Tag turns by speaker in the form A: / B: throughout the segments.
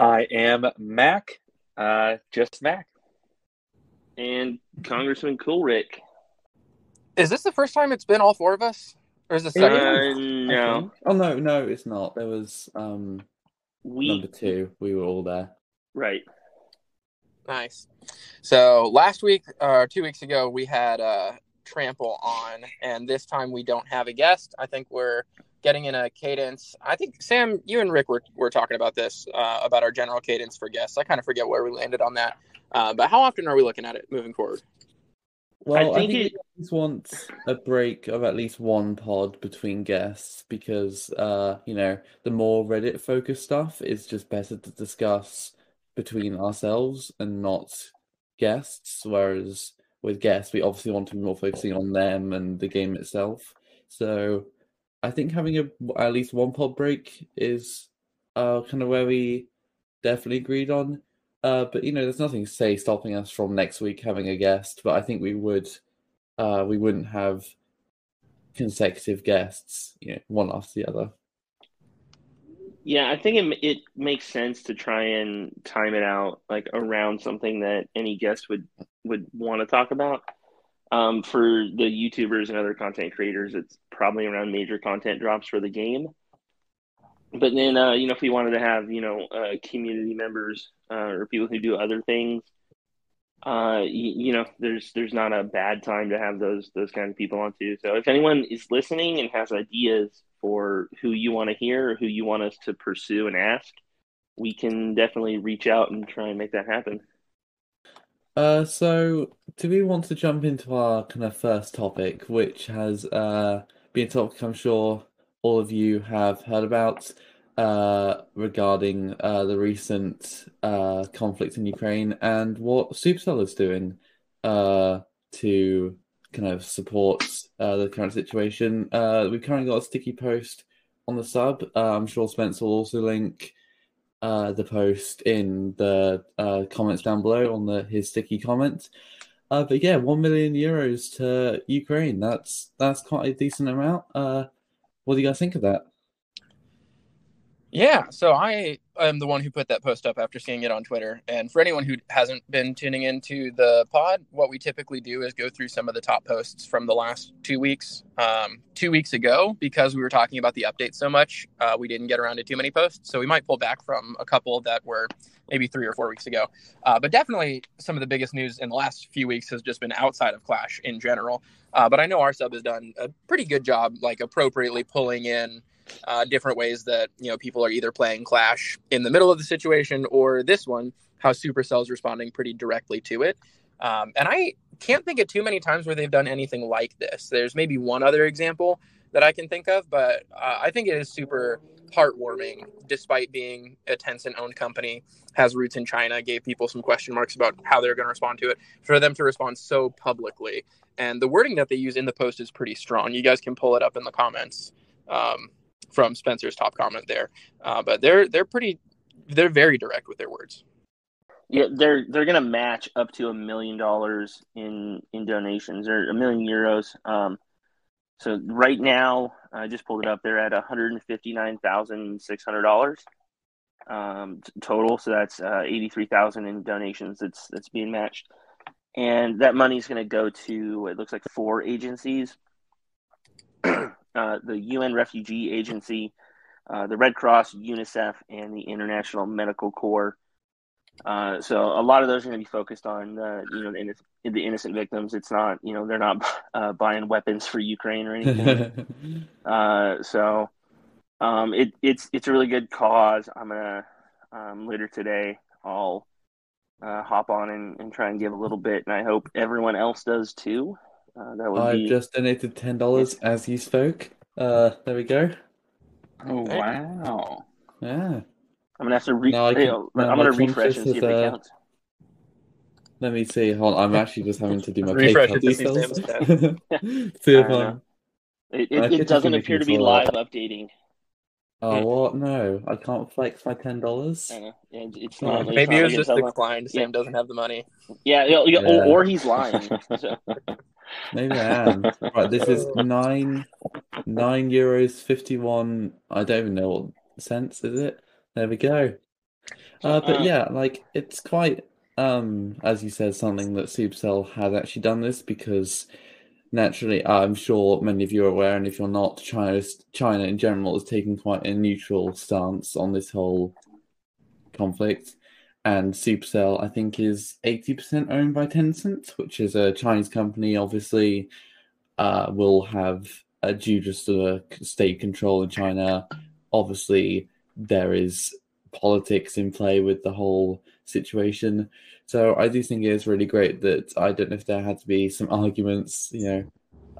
A: I am Mac, uh, just Mac.
B: And Congressman Coolrick.
C: Is this the first time it's been all four of us? Or is this the second
B: Uh,
C: time?
B: no,
D: Oh no, no, it's not. There was um
B: we
D: number two. We were all there.
B: right.
C: Nice. So last week, or two weeks ago, we had uh, Trample on, and this time we don't have a guest. I think we're getting in a cadence. I think Sam, you and Rick were, were talking about this uh, about our general cadence for guests. I kind of forget where we landed on that. Uh, but how often are we looking at it moving forward?
D: Well, I
B: think
D: think,
B: it-
D: we always want a break of at least one pod between guests because, uh, you know, the more Reddit focused stuff is just better to discuss between ourselves and not guests. Whereas with guests, we obviously want to be more focusing on them and the game itself. So I think having a at least one pod break is uh kind of where we definitely agreed on. Uh, but you know, there's nothing say stopping us from next week having a guest. But I think we would, uh, we wouldn't have consecutive guests, you know, one after the other.
B: Yeah, I think it it makes sense to try and time it out like around something that any guest would would want to talk about. Um, for the YouTubers and other content creators, it's probably around major content drops for the game. But then, uh, you know, if we wanted to have, you know, uh, community members uh, or people who do other things, uh, you, you know, there's there's not a bad time to have those those kind of people on too. So if anyone is listening and has ideas for who you want to hear or who you want us to pursue and ask, we can definitely reach out and try and make that happen.
D: Uh, so do we want to jump into our kind of first topic, which has uh been a topic I'm sure all of you have heard about, uh, regarding uh the recent uh conflict in Ukraine and what Supercell is doing to kind of support the current situation. We've currently got a sticky post on the sub. I'm sure Spence will also link uh, the post in the uh, comments down below on the his sticky comments. Uh, but yeah, one million euros to Ukraine. That's that's quite a decent amount. Uh, what do you guys think of that?
C: Yeah, so I am the one who put that post up after seeing it on Twitter. And for anyone who hasn't been tuning into the pod, what we typically do is go through some of the top posts from the last two weeks. Um, two weeks ago, because we were talking about the update so much, uh, we didn't get around to too many posts. So we might pull back from a couple that were maybe three or four weeks ago. Uh, but definitely some of the biggest news in the last few weeks has just been outside of Clash in general. Uh, but I know our sub has done a pretty good job, like appropriately pulling in uh, different ways that you know people are either playing Clash in the middle of the situation or this one, how Supercell's responding pretty directly to it. Um, and I can't think of too many times where they've done anything like this. There's maybe one other example that I can think of, but uh, I think it is super heartwarming, despite being a Tencent-owned company, has roots in China, gave people some question marks about how they're going to respond to it, for them to respond so publicly. And the wording that they use in the post is pretty strong. You guys can pull it up in the comments. Um, from Spencer's top comment there. Uh, but they're they're pretty they're very direct with their words.
B: Yeah, they're they're gonna match up to a million dollars in in donations or a million euros. Um, so right now, I just pulled it up. They're at one hundred and fifty nine thousand six hundred dollars um, total. So that's uh, eighty three thousand in donations. That's that's being matched, and that money is gonna go to it looks like four agencies. uh, the UN Refugee Agency, uh, the Red Cross, UNICEF, and the International Medical Corps. Uh, so a lot of those are going to be focused on uh, you know the, the innocent victims. It's not you know they're not uh, buying weapons for Ukraine or anything. uh, so um, it, it's it's a really good cause. I'm gonna um, later today I'll uh, hop on and, and try and give a little bit, and I hope everyone else does too. Uh, that would
D: I've
B: be
D: just donated ten dollars as you spoke. Uh, there we go.
A: Oh wow!
D: Yeah.
B: I'm gonna have to re-
D: I can-
B: you know,
D: now
B: I'm gonna refresh and see if it
D: uh,
B: counts.
D: Let me see. Hold on. I'm actually just having to do my
C: Refresh
D: PayPal
C: it see
D: details. See if
B: I
D: I'm...
B: It, it, it doesn't appear to be live
D: up.
B: updating.
D: Oh what? No, I can't flex my ten dollars.
B: I know. It's not. it's
C: Maybe
B: not
C: it was
B: like
C: just
B: it's
C: declined.
B: Yeah.
C: Sam doesn't have the money.
B: Yeah, yeah, yeah,
D: Yeah.
B: Or, or he's lying. So,
D: Maybe I am. Right, this is nine nine euros fifty one. I don't even know what cents is it. There we go. Uh, but
B: Uh,
D: yeah, like it's quite um as you said, something that Supercell has actually done this because naturally, I'm sure many of you are aware, and if you're not, China China in general is taking quite a neutral stance on this whole conflict. And Supercell, I think, is 80% owned by Tencent, which is a Chinese company. Obviously, uh, will have a due just to state control in China. Obviously, there is politics in play with the whole situation. So I do think it is really great that I don't know if there had to be some arguments, you know,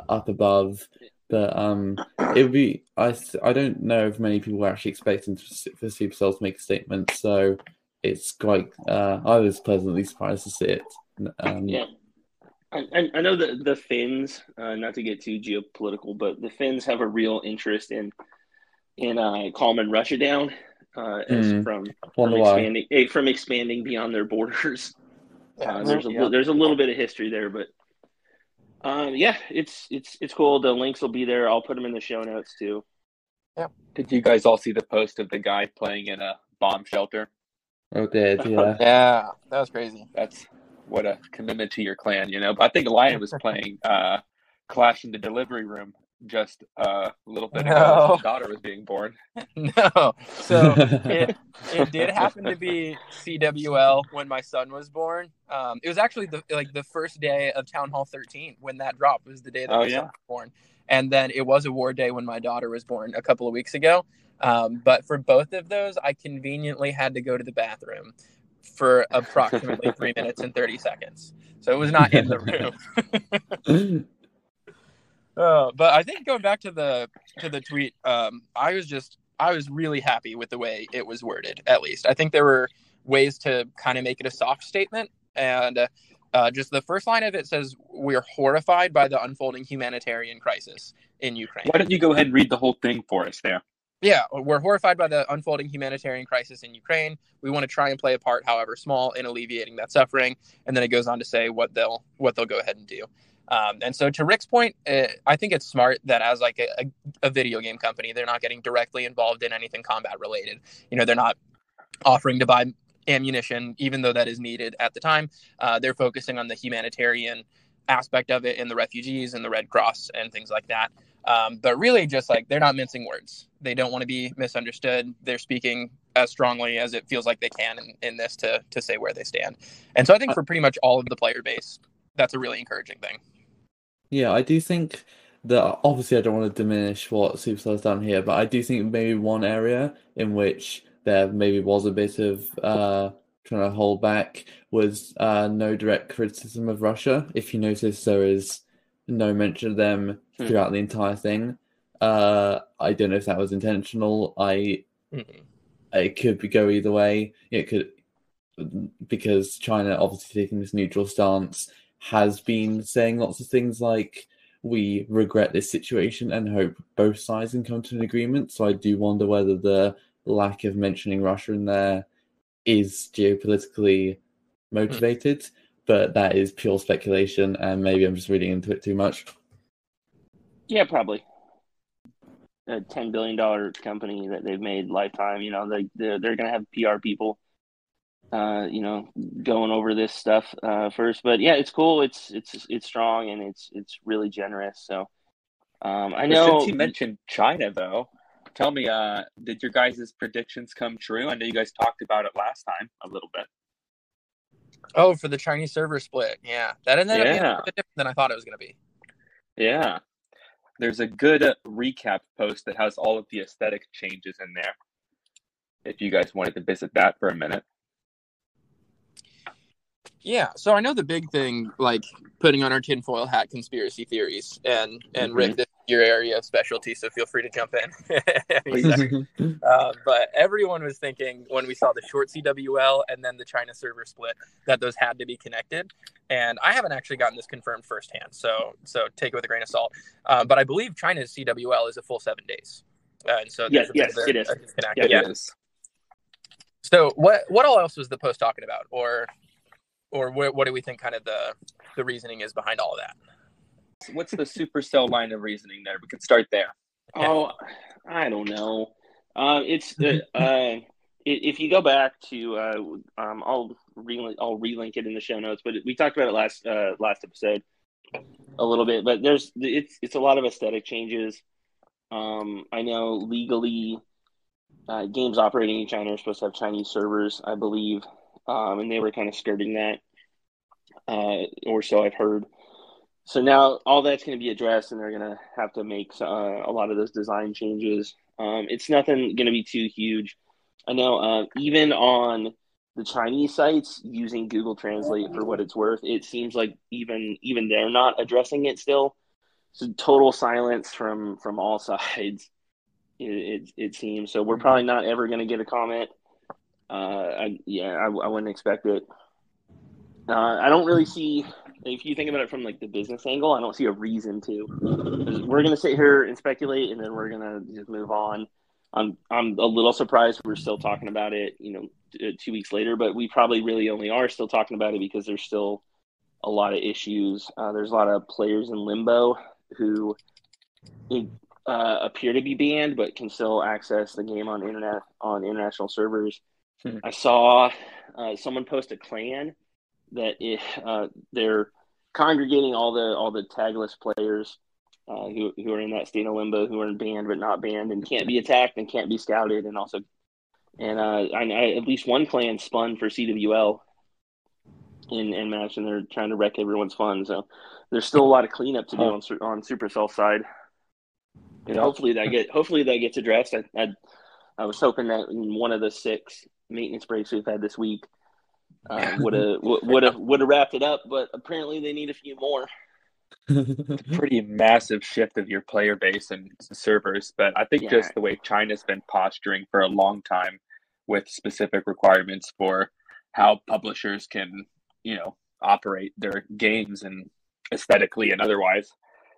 D: up above, but um, it would be. I I don't know if many people were actually expecting for Supercell to make a statement. So it's quite. Uh, I was pleasantly surprised to see it. Um,
B: Yeah. I, I- I know that the Finns, uh, not to get too geopolitical, but the Finns have a real interest in in uh, calming Russia down uh, as
D: Mm.
B: from from expanding eh, from expanding beyond their borders.
C: Yeah,
B: Uh, there's a
C: yeah.
B: li- there's a little bit of history there, but um, yeah, it's it's it's cool. The links will be there. I'll put them in the show notes too. Yeah.
A: Did you guys all see the post of the guy playing in a bomb shelter?
D: Oh, did yeah.
C: Yeah, that was crazy.
A: That's what a commitment to your clan, you know. But I think Lion was playing uh, Clash in the Delivery Room just uh, a little bit ago.
C: No.
A: as His daughter was being born.
C: no, so it it did happen to be CWL when my son was born. Um, it was actually the like the first day of Town Hall 13 when that dropped was the day that
A: Oh,
C: my
A: yeah.
C: son was born, and then it was award day when my daughter was born a couple of weeks ago. Um, but for both of those, I conveniently had to go to the bathroom for approximately three minutes and 30 seconds. So it was not in the room. Uh, but I think going back to the to the tweet, um, I was just I was really happy with the way it was worded. At least I think there were ways to kind of make it a soft statement, and uh, uh, just the first line of it says, "We're horrified by the unfolding humanitarian crisis in Ukraine."
A: Why don't you go ahead and read the whole thing for us there?
C: Yeah, we're horrified by the unfolding humanitarian crisis in Ukraine. We want to try and play a part, however small, in alleviating that suffering. And then it goes on to say what they'll what they'll go ahead and do. Um, and so, to Rick's point, uh, I think it's smart that as like a, a, a video game company, they're not getting directly involved in anything combat related. You know, they're not offering to buy ammunition, even though that is needed at the time. Uh, they're focusing on the humanitarian aspect of it and the refugees and the Red Cross and things like that. Um, but really, just like they're not mincing words. They don't want to be misunderstood. They're speaking as strongly as it feels like they can in, in this to to say where they stand. And so I think for pretty much all of the player base, that's a really encouraging thing.
D: Yeah, I do think that obviously I don't want to diminish what Supercell's done here, but I do think maybe one area in which there maybe was a bit of uh, trying to hold back was uh, no direct criticism of Russia. If you notice, there is no mention of them
B: Hmm.
D: throughout the entire thing. Uh, I don't know if that was intentional. I
C: Mhm.
D: it could be go either way. It could because China obviously taking this neutral stance has been saying lots of things like we regret this situation and hope both sides can come to an agreement. So I do wonder whether the lack of mentioning Russia in there is geopolitically motivated, but that is pure speculation and maybe I'm just reading into it too much.
B: Yeah, probably. A ten billion dollar company that they've made lifetime. You know, they they're, they're gonna have PR people, uh, you know, going over this stuff uh, first. But yeah, it's cool. It's it's it's strong and it's it's really generous. So um, I
A: But
B: know.
A: Since you mentioned China, though, tell me, uh, did your guys' predictions come true? I know you guys talked about it last time a little bit.
C: Oh, for the Chinese server split, yeah, that ended up being a bit different than I thought it was going to be.
A: Yeah. There's a good uh, recap post that has all of the aesthetic changes in there. If you guys wanted to visit that for a minute.
C: Yeah, so I know the big thing, like putting on our tinfoil hat conspiracy theories, and and Rick, this is your area of specialty, so feel free to jump in. Uh, but everyone was thinking when we saw the short CWL and then the China server split that those had to be connected. And I haven't actually gotten this confirmed firsthand, so so take it with a grain of salt. Uh, but I believe China's CWL is a full seven days, uh, and so
B: Yes,
C: there's a bit
B: yes,
C: of a-
B: it is.
C: a disconnect.
B: Yeah,
C: Yeah.
A: It is.
C: So what what all else was the post talking about, or or what, what do we think kind of the the reasoning is behind all of that?
A: What's the supercell line of reasoning there? We could start there.
B: Oh, I don't know. Uh, it's uh, uh, if you go back to, uh, um, I'll relink, I'll relink it in the show notes. But we talked about it last uh, last episode a little bit. But there's it's it's a lot of aesthetic changes. Um, I know legally, uh, games operating in China are supposed to have Chinese servers, I believe, um, and they were kind of skirting that, uh, or so I've heard. So now all that's going to be addressed, and they're going to have to make uh, a lot of those design changes. Um, it's nothing going to be too huge. I know uh, even on the Chinese sites using Google Translate for what it's worth, it seems like even even they're not addressing it still. So total silence from from all sides. It it, it seems so. We're probably not ever going to get a comment. Uh, I, yeah, I, I wouldn't expect it. Uh, I don't really see if you think about it from like the business angle. I don't see a reason to. We're going to sit here and speculate, and then we're going to just move on. I'm I'm a little surprised we're still talking about it, you know, t- two weeks later, but we probably really only are still talking about it because there's still a lot of issues. Uh, there's a lot of players in limbo who uh, appear to be banned but can still access the game on internet on international servers. Hmm. I saw uh, someone post a clan that it, uh, they're congregating all the all the tagless players uh, who who are in that state of limbo, who are in banned but not banned, and can't be attacked and can't be scouted, and also, and uh, I, I, at least one clan spun for CWL in in match, and they're trying to wreck everyone's fun. So there's still a lot of cleanup to do on on Supercell side. And hopefully that get hopefully that gets addressed. I, I, I was hoping that in one of the six maintenance breaks we've had this week would have would have would have wrapped it up, but apparently they need a few more.
A: pretty massive shift of your player base and servers, but I think yeah. just the way China's been posturing for a long time with specific requirements for how publishers can, you know, operate their games and aesthetically and otherwise.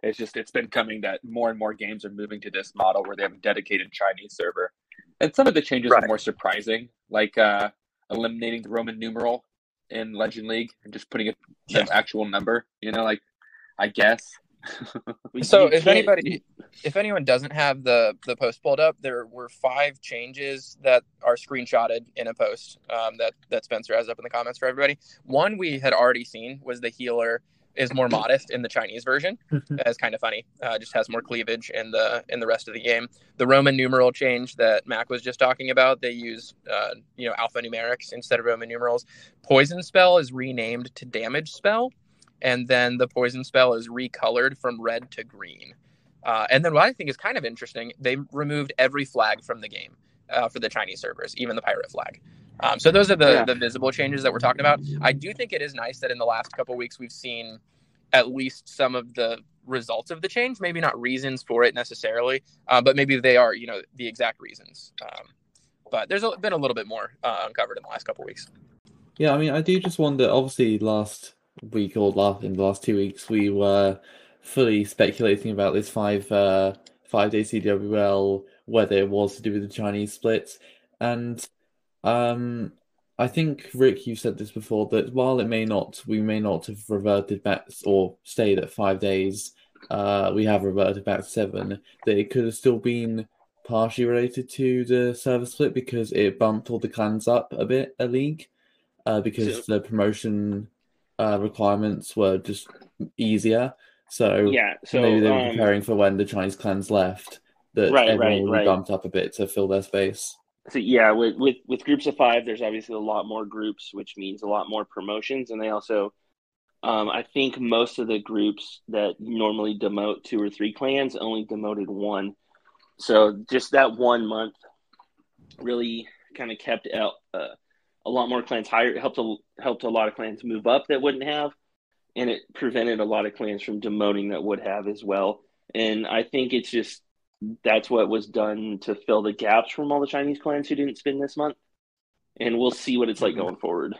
A: It's just it's been coming that more and more games are moving to this model where they have a dedicated Chinese server. And some of the changes right. are more surprising, like uh, eliminating the Roman numeral in Legend League and just putting a, yeah. an actual number. You know, like I guess.
C: so if anybody if anyone doesn't have the the post pulled up there were five changes that are screenshotted in a post um, that that spencer has up in the comments for everybody one we had already seen was the healer is more modest in the chinese version. It's kind of funny. Uh, just has more cleavage in the in the rest of the game. The roman numeral change that mac was just talking about they use uh, you know alphanumerics instead of roman numerals. Poison spell is renamed to damage spell and then the poison spell is recolored from red to green. Uh, and then what I think is kind of interesting, they removed every flag from the game uh, for the Chinese servers, even the pirate flag. Um, so those are the, yeah. the visible changes that we're talking about. I do think it is nice that in the last couple weeks we've seen at least some of the results of the change. Maybe not reasons for it necessarily, uh, but maybe they are, you know, the exact reasons. Um, but there's been a little bit more uh, uncovered in the last couple weeks.
D: Yeah, I mean, I do just wonder. Obviously, last week or last in the last two weeks, we were fully speculating about this five uh, five day CWL, whether it was to do with the Chinese splits, and um, I think Rick, you said this before that while it may not, we may not have reverted back or stayed at five days. Uh, we have reverted back to seven. That it could have still been partially related to the server split because it bumped all the clans up a bit a league. Uh, because the promotion uh, requirements were just easier. So
B: yeah, so
D: maybe they were um, preparing for when the Chinese clans left. That right, everyone right, right. bumped up a bit to fill their space.
B: So yeah, with, with with groups of five, there's obviously a lot more groups, which means a lot more promotions, and they also, um, I think most of the groups that normally demote two or three clans only demoted one. So just that one month really kind of kept out uh, a lot more clans higher. Helped a, helped a lot of clans move up that wouldn't have, and it prevented a lot of clans from demoting that would have as well. And I think it's just that's what was done to fill the gaps from all the Chinese clans who didn't spend this month. And we'll see what it's like going forward.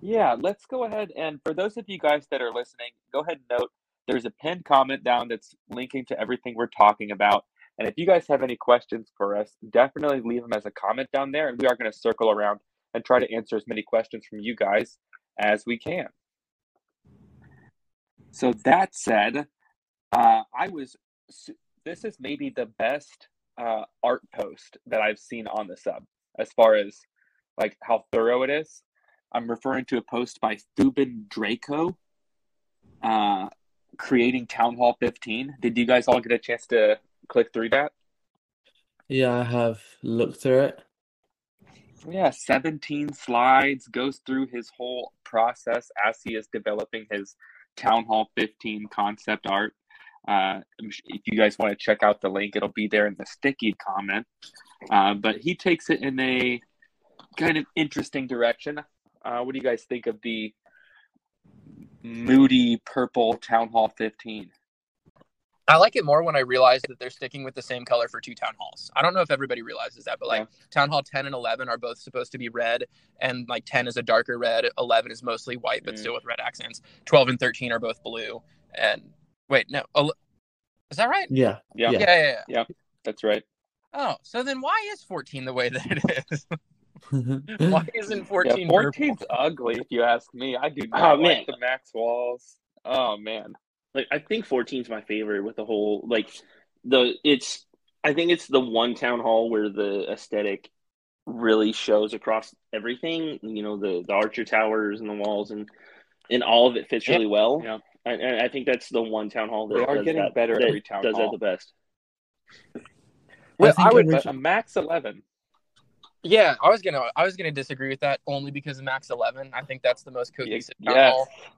A: Yeah, let's go ahead and for those of you guys that are listening, go ahead and note there's a pinned comment down that's linking to everything we're talking about. And if you guys have any questions for us, definitely leave them as a comment down there, and we are going to circle around and try to answer as many questions from you guys as we can. So that said, uh, I was. This is maybe the best uh, art post that I've seen on the sub as far as like how thorough it is. I'm referring to a post by Thuban Draco, uh, creating Town Hall 15. Did you guys all get a chance to click through that?
D: Yeah, I have looked through it.
A: Yeah, 17 slides, goes through his whole process as he is developing his Town Hall 15 concept art. Uh, if you guys want to check out the link, it'll be there in the sticky comment. Uh, but he takes it in a kind of interesting direction. Uh, what do you guys think of the moody purple Town Hall 15?
C: I like it more when I realize that they're sticking with the same color for two town halls. I don't know if everybody realizes that, but like yeah. town hall 10 and 11 are both supposed to be red, and like 10 is a darker red, 11 is mostly white, but mm. still with red accents. 12 and 13 are both blue. And wait, no, is that right?
D: Yeah.
A: Yeah.
C: Yeah. Yeah. Yeah.
A: yeah. That's right.
C: Oh, so then why is 14 the way that it is? why isn't 14
A: yeah, 14's ugly if you ask me. I do not oh, like the max walls. Oh man.
B: Like I think 14 is my favorite with the whole like the it's I think it's the one town hall where the aesthetic really shows across everything. You know, the the Archer towers and the walls and and all of it fits really well.
A: Yeah.
B: And, I think that's the one town hall that
A: they are getting
B: that,
A: better every town
B: does
A: hall.
B: that the best.
A: Well, I, I would originally... a max eleven.
C: Yeah, I was gonna I was gonna disagree with that only because of Max Eleven. I think that's the most cohesive
A: yes.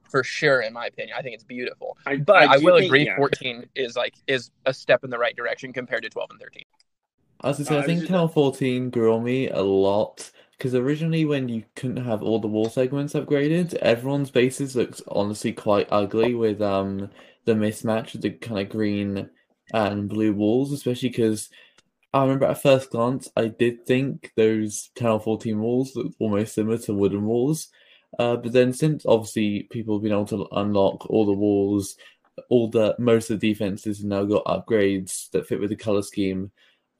C: for sure, in my opinion. I think it's beautiful. I, but I, I will think, agree, yeah. fourteen is like is a step in the right direction compared to twelve and thirteen.
D: I was say, uh, I think Town fourteen grew on me a lot because originally when you couldn't have all the wall segments upgraded, everyone's bases looked honestly quite ugly with um the mismatch of the kind of green and blue walls, especially because I remember at first glance, I did think those Town Hall 14 walls looked almost similar to wooden walls. Uh, but then since obviously people have been able to unlock all the walls, all the most of the defenses have now got upgrades that fit with the color scheme.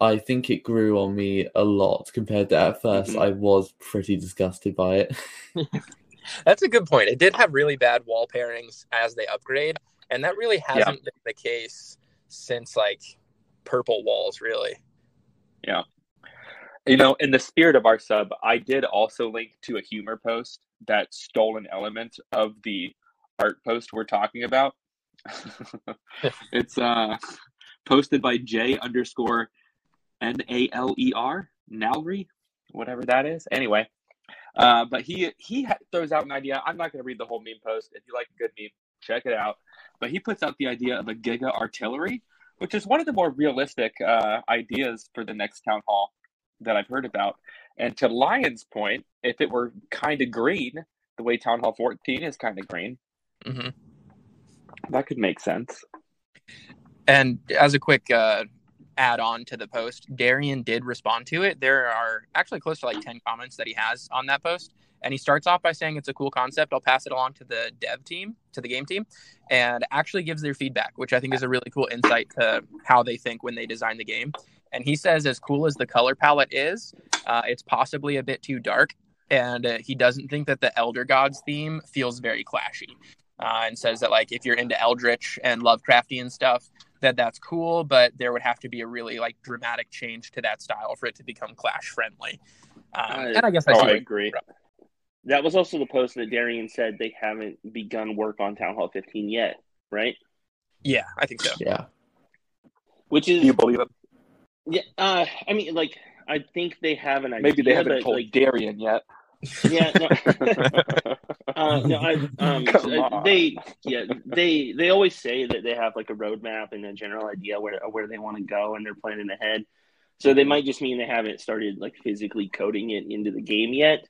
D: I think it grew on me a lot compared to at 1st mm-hmm. I was pretty disgusted by it.
C: That's a good point. It did have really bad wall pairings as they upgrade, and that really hasn't yeah. been the case since like purple walls, really.
A: Yeah. You know, in the spirit of our sub, I did also link to a humor post that stole an element of the art post we're talking about. it's uh posted by J underscore N A L E R Nalry, whatever that is. Anyway, uh, but he he throws out an idea. I'm not going to read the whole meme post. If you like a good meme, check it out. But he puts out the idea of a Giga artillery, which is one of the more realistic uh, ideas for the next town hall that I've heard about. And to Lion's point, if it were kind of green, the way Town Hall 14 is kind of green,
C: mm-hmm.
A: that could make sense.
C: And as a quick uh, add on to the post, Darian did respond to it. There are actually close to like 10 comments that he has on that post. And he starts off by saying it's a cool concept. I'll pass it along to the dev team, to the game team, and actually gives their feedback, which I think is a really cool insight to how they think when they design the game. And he says, as cool as the color palette is, uh, it's possibly a bit too dark. And uh, he doesn't think that the Elder Gods theme feels very clashy. Uh, and says that like if you're into Eldritch and Lovecraftian stuff, that that's cool, but there would have to be a really like dramatic change to that style for it to become clash friendly. Um, and I guess I,
A: oh, I agree.
B: That was also the post that Darian said they haven't begun work on Town Hall 15 yet, right?
C: Yeah, I think so.
D: Yeah.
B: Which is
A: Do you believe it?
B: Yeah, uh, I mean, like I think they have an idea.
A: Maybe they haven't told like, Darian yet.
B: Yeah, no, uh, no I, um, they, yeah, they, they always say that they have like a roadmap and a general idea where where they want to go, and they're planning ahead. So they might just mean they haven't started like physically coding it into the game yet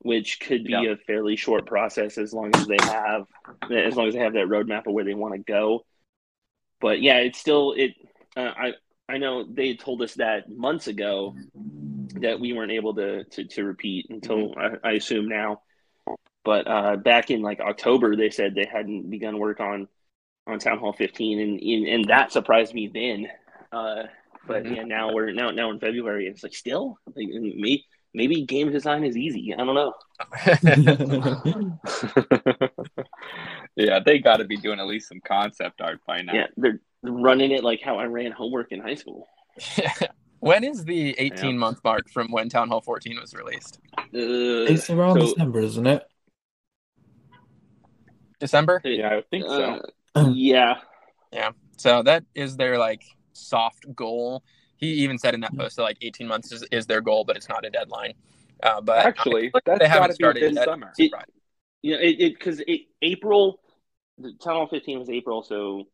B: which could be a fairly short process as long as they have as long as they have that roadmap of where they want to go. But yeah, it's still it. Uh, I I know they told us that months ago that we weren't able to to, to repeat until I, I assume now. But uh, back in like October, they said they hadn't begun work on on Town Hall 15, and and, and that surprised me then. Uh, but mm-hmm. yeah, now we're now now in February, and it's like still like me maybe game design is easy. I don't know.
A: yeah, they got to be doing at least some concept art by now.
B: Yeah, they're running it like how I ran homework in high school.
C: when is the 18 yeah. month mark from when Town Hall 14 was released?
D: Uh, it's around so, December, isn't it?
C: December?
A: Yeah, I think so.
B: Uh, yeah.
C: Yeah. So that is their like soft goal. He even said in that post that like 18 months is, is their goal, but it's not a deadline. Uh, but
A: actually, they haven't started this summer.
B: It, yeah, it because April, the Town Hall 15 was April, so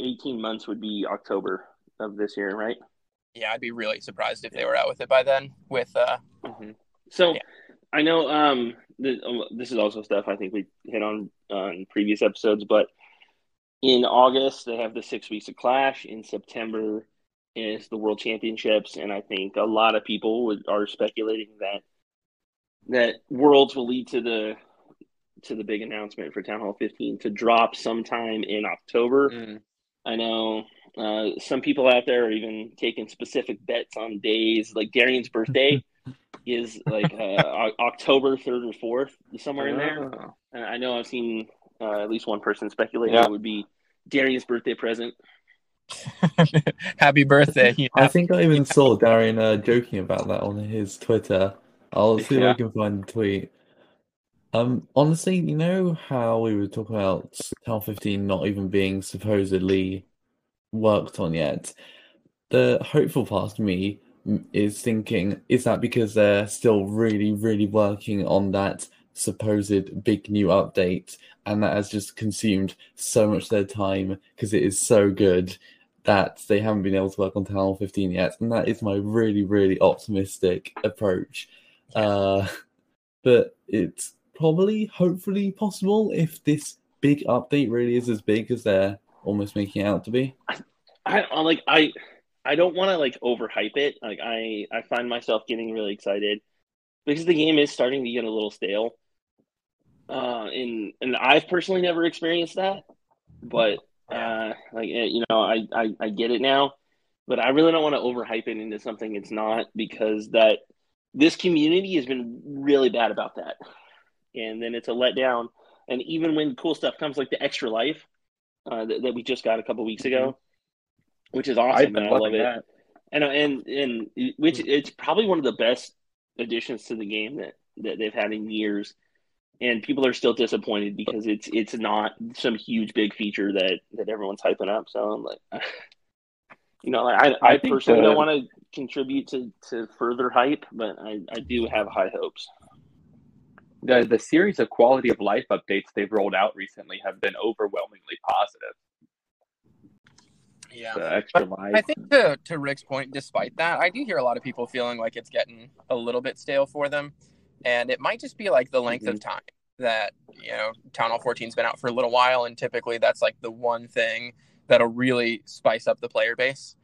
B: 18 months would be October of this year, right?
C: Yeah, I'd be really surprised if they were out with it by then. With uh,
B: mm-hmm. so yeah. I know um, um, this is also stuff I think we hit on uh, in previous episodes, but in August they have the six weeks of Clash. In September is the World Championships, and I think a lot of people would, are speculating that that Worlds will lead to the to the big announcement for Town Hall 15 to drop sometime in October. Mm. I know uh, some people out there are even taking specific bets on days. Like Darian's birthday is like uh, October 3rd or 4th, somewhere in there. Oh. And I know I've seen uh, at least one person speculate yeah. it would be Darian's birthday present.
C: Happy birthday.
D: Yeah. I think I even saw Darian uh, joking about that on his Twitter. I'll see yeah. if I can find the tweet. Um, honestly, you know how we were talking about Town 15 not even being supposedly worked on yet? The hopeful part of me is thinking, is that because they're still really, really working on that supposed big new update and that has just consumed so much of their time because it is so good that they haven't been able to work on Town Hall 15 yet? And that is my really, really optimistic approach. Uh, but it's probably, hopefully possible if this big update really is as big as they're almost making it out to be.
B: I, I like I I don't want to like overhype it. Like I I find myself getting really excited because the game is starting to get a little stale. Uh, and and I've personally never experienced that, but uh, like eh, you know, I, I I get it now, but I really don't want to overhype it into something it's not because that this community has been really bad about that and then it's a letdown. And even when cool stuff comes, like the extra life uh, that, that, we just got a couple weeks ago, mm-hmm. which is awesome. and I love it. That. And and and which mm-hmm. it's probably one of the best additions to the game that that they've had in years. And people are still disappointed because it's it's not some huge big feature that that everyone's hyping up. So I'm like, you know, I I, I personally the... don't want to contribute to to further hype, but I I do have high hopes
A: the the series of quality of life updates they've rolled out recently have been overwhelmingly positive.
C: Yeah, extra life. I think to to Rick's point, despite that, I do hear a lot of people feeling like it's getting a little bit stale for them, and it might just be like the length mm-hmm. of time that you know Town Hall 14's been out for a little while, and typically that's like the one thing that'll really spice up the player base.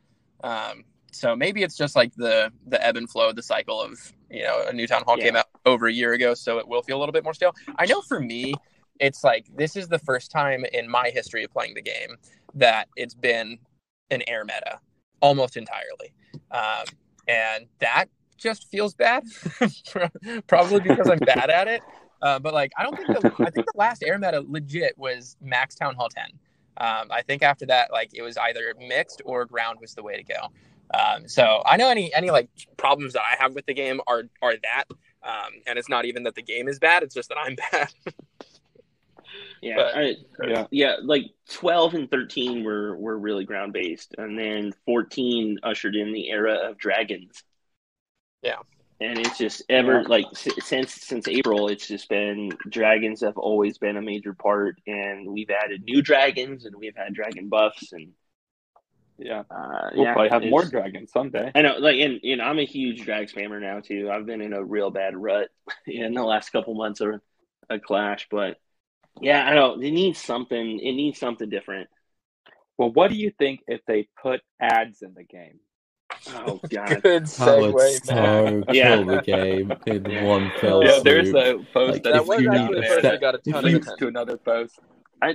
C: Um, so maybe it's just like the the ebb and flow, of the cycle of you know a new town hall yeah. came out over a year ago, so it will feel a little bit more stale. I know for me, it's like this is the first time in my history of playing the game that it's been an air meta almost entirely, um, and that just feels bad. Probably because I'm bad at it. Uh, but like, I don't think the, I think the last air meta legit was Max Town Hall 10. Um, I think after that, like it was either mixed or ground was the way to go. Um, so I know any any like problems that I have with the game are are that, um, and it's not even that the game is bad; it's just that I'm bad.
B: yeah, but, I, yeah, yeah. Like twelve and thirteen were were really ground based, and then fourteen ushered in the era of dragons.
C: Yeah,
B: and it's just ever like since since April, it's just been dragons have always been a major part, and we've added new dragons, and we've had dragon buffs and
A: yeah, uh, we'll yeah, probably have more dragons someday.
B: I know, like, and you know, I'm a huge drag spammer now too. I've been in a real bad rut in the last couple months of a clash, but yeah, I know it needs something. It needs something different.
A: Well, what do you think if they put ads in the game?
B: Oh god,
C: good segue,
D: would so yeah. kill the game in one fell
A: Yeah, there's a post like,
C: that, that was actually the first that got a ton of attention.
A: to another post.
B: I,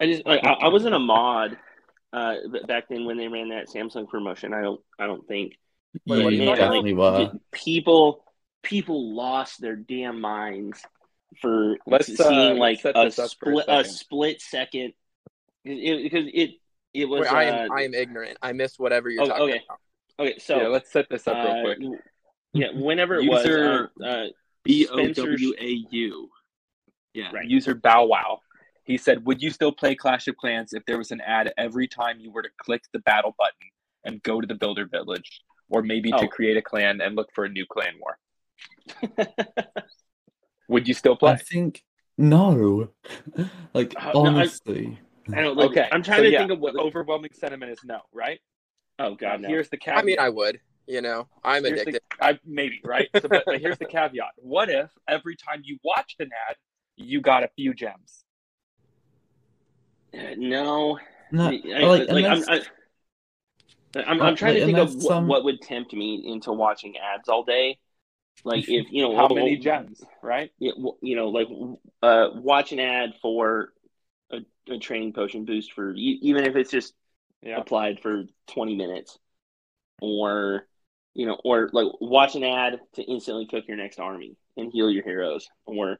B: I just like I, I was in a mod uh, back then when they ran that Samsung promotion. I don't I don't think.
D: But yeah, man, definitely like,
B: People people lost their damn minds for let's, seeing uh, like a split a, a, split second because it, it, it was. Wait,
C: I am uh, I am ignorant. I missed whatever you're oh, talking okay. about.
B: Okay, so
A: yeah, let's set this up
B: uh,
A: real quick.
B: Yeah, whenever it
A: User-
B: was, uh, uh,
A: B
B: O W
A: A U. Yeah.
B: Right.
A: User Bow Wow. He said, "Would you still play Clash of Clans if there was an ad every time you were to click the battle button and go to the Builder Village, or maybe
B: Oh.
A: to create a clan and look for a new clan war? Would you still play?"
D: I think no. like
B: Uh, no, I-
D: honestly.
B: I don't like,
A: okay,
B: I'm trying
A: so
B: to
A: yeah,
B: think of what.
A: the overwhelming sentiment is no, right?
B: Oh God, no.
A: Here's the caveat.
C: I mean, I would. You know, I'm
A: Here's
C: addicted.
A: The, I, maybe right, so, but, but here's the caveat: What if every time you watched an ad, you got a few gems?
B: Uh, no,
D: No,
B: I,
D: like,
B: like, I'm,
D: unless-
B: I, I'm, I'm trying to think of what,
D: some-
B: what would tempt me into watching ads all day. Like if you know
A: How
B: well,
A: many gems? Right?
B: you know, like uh, watch an ad for a, a training potion boost for even if it's just
A: Yeah.
B: applied for 20 minutes, or you know, or like watch an ad to instantly cook your next army and heal your heroes, or